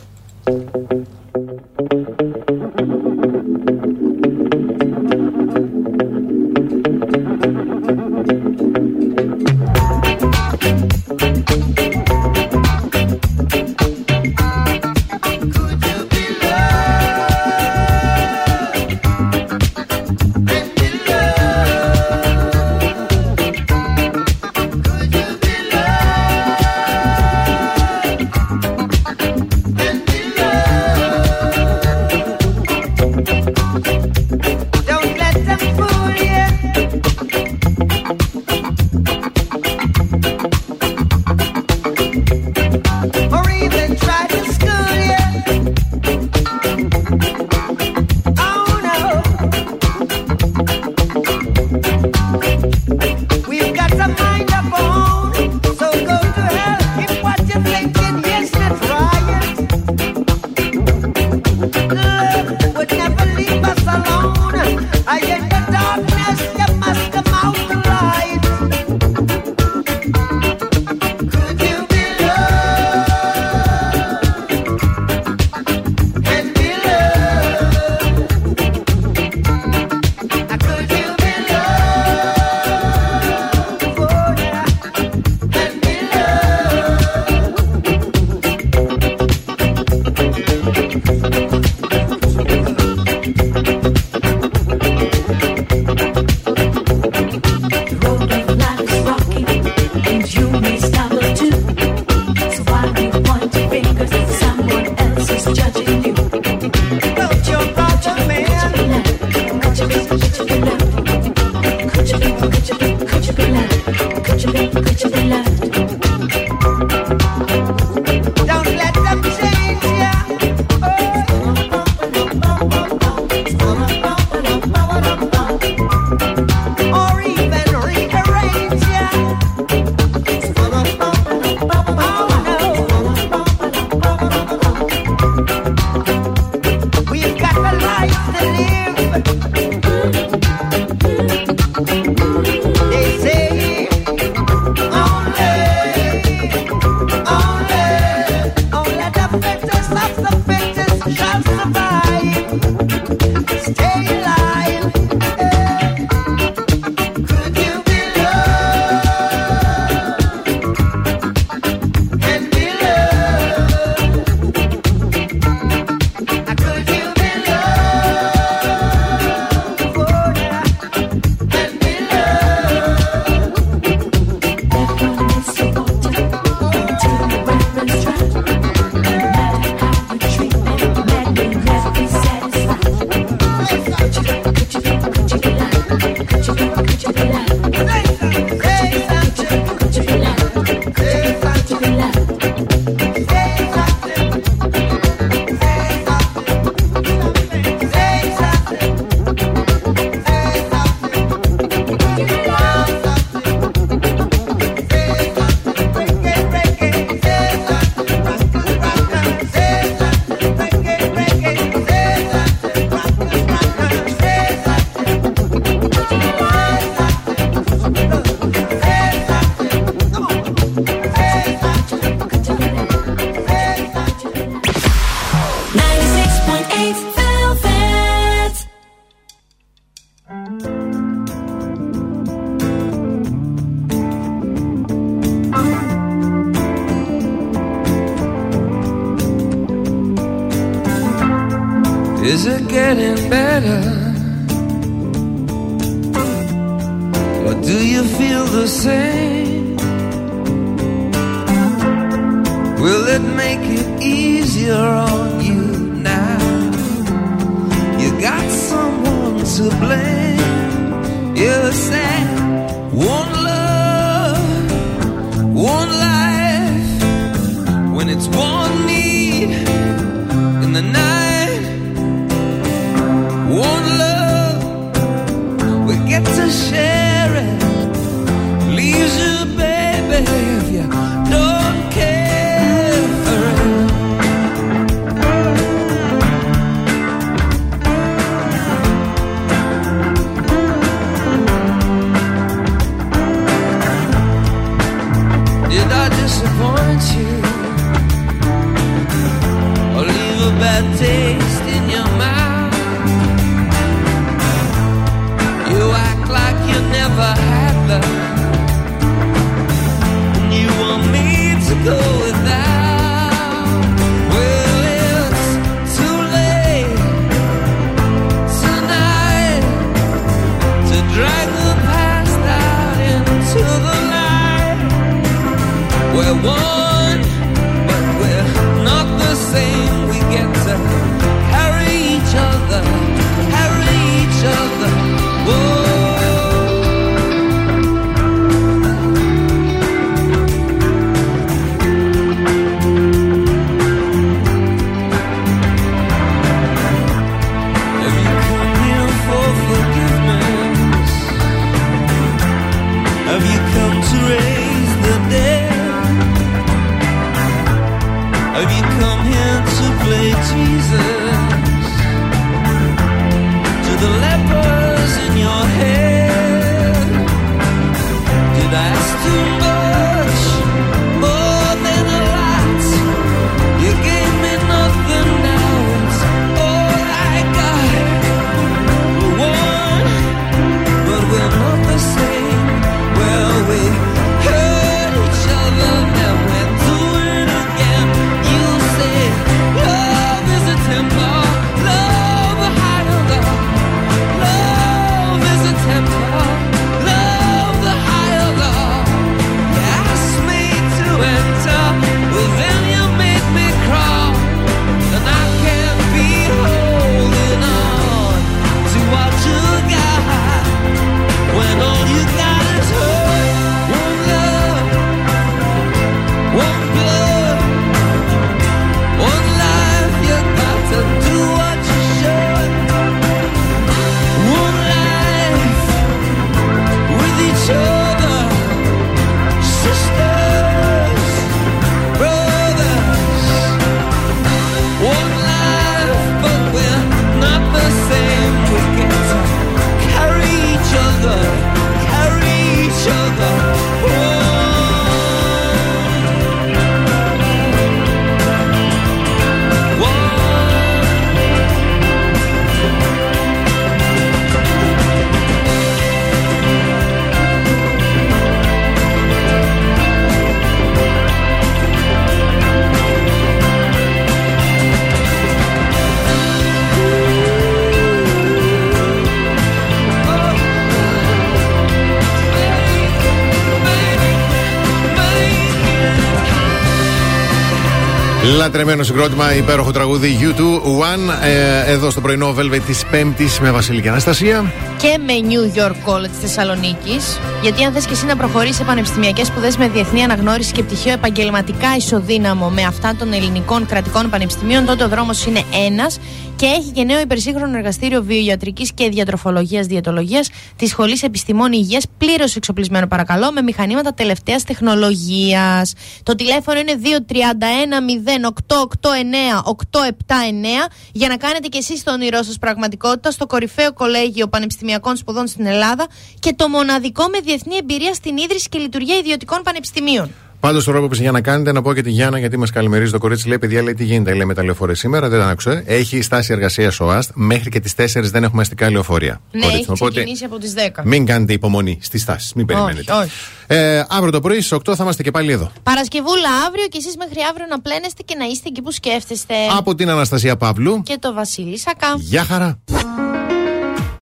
S3: Λατρεμένο συγκρότημα, υπέροχο τραγούδι U2 One. Ε, εδώ στο πρωινό Velvet της Πέμπτης με Βασίλη και Αναστασία.
S2: και με New York College Θεσσαλονίκης. Γιατί αν θες και εσύ να προχωρήσεις σε πανεπιστημιακές σπουδές με διεθνή αναγνώριση και πτυχίο επαγγελματικά ισοδύναμο με αυτά των ελληνικών κρατικών πανεπιστημίων, τότε ο δρόμος είναι ένας και έχει και νέο υπερσύγχρονο εργαστήριο βιοιατρικής και διατροφολογία διαιτολογία τη Σχολή Επιστημών Υγείας, πλήρως εξοπλισμένο παρακαλώ, με μηχανήματα τελευταίας τεχνολογίας. Το τηλέφωνο είναι 231-0889-879 για να κάνετε και εσείς το όνειρό σας πραγματικότητα στο κορυφαίο κολέγιο πανεπιστημιακών σπουδών στην Ελλάδα και το μοναδικό με διεθνή εμπειρία στην ίδρυση και λειτουργία ιδιωτικών πανεπιστημίων.
S3: Πάντως τώρα που είπες για να κάνετε, να πω και τη Γιάννα γιατί μας καλημερίζει το κορίτσι. Λέει: Παιδιά, λέει τι γίνεται, λέει με τα λεωφορεία σήμερα. Δεν τα άκουσα. Έχει στάση εργασίας ο ΑΣΤ. Μέχρι και τις 4 δεν έχουμε αστικά λεωφορεία.
S2: Ναι,
S3: Κορίτσι
S2: έχει
S3: μου. Οπότε
S2: ξεκινήσει από τις 10.
S3: μην κάνετε υπομονή στις στάσεις. Μην περιμένετε.
S2: Όχι, όχι.
S3: Ε, αύριο το πρωί στις 8 θα είμαστε και πάλι εδώ.
S2: Παρασκευούλα αύριο και εσείς μέχρι αύριο να πλένεστε και να είστε εκεί που σκέφτεστε.
S3: Από την Αναστασία Παύλου.
S2: Και το Βασίλη Σακά.
S3: Γεια χαρά.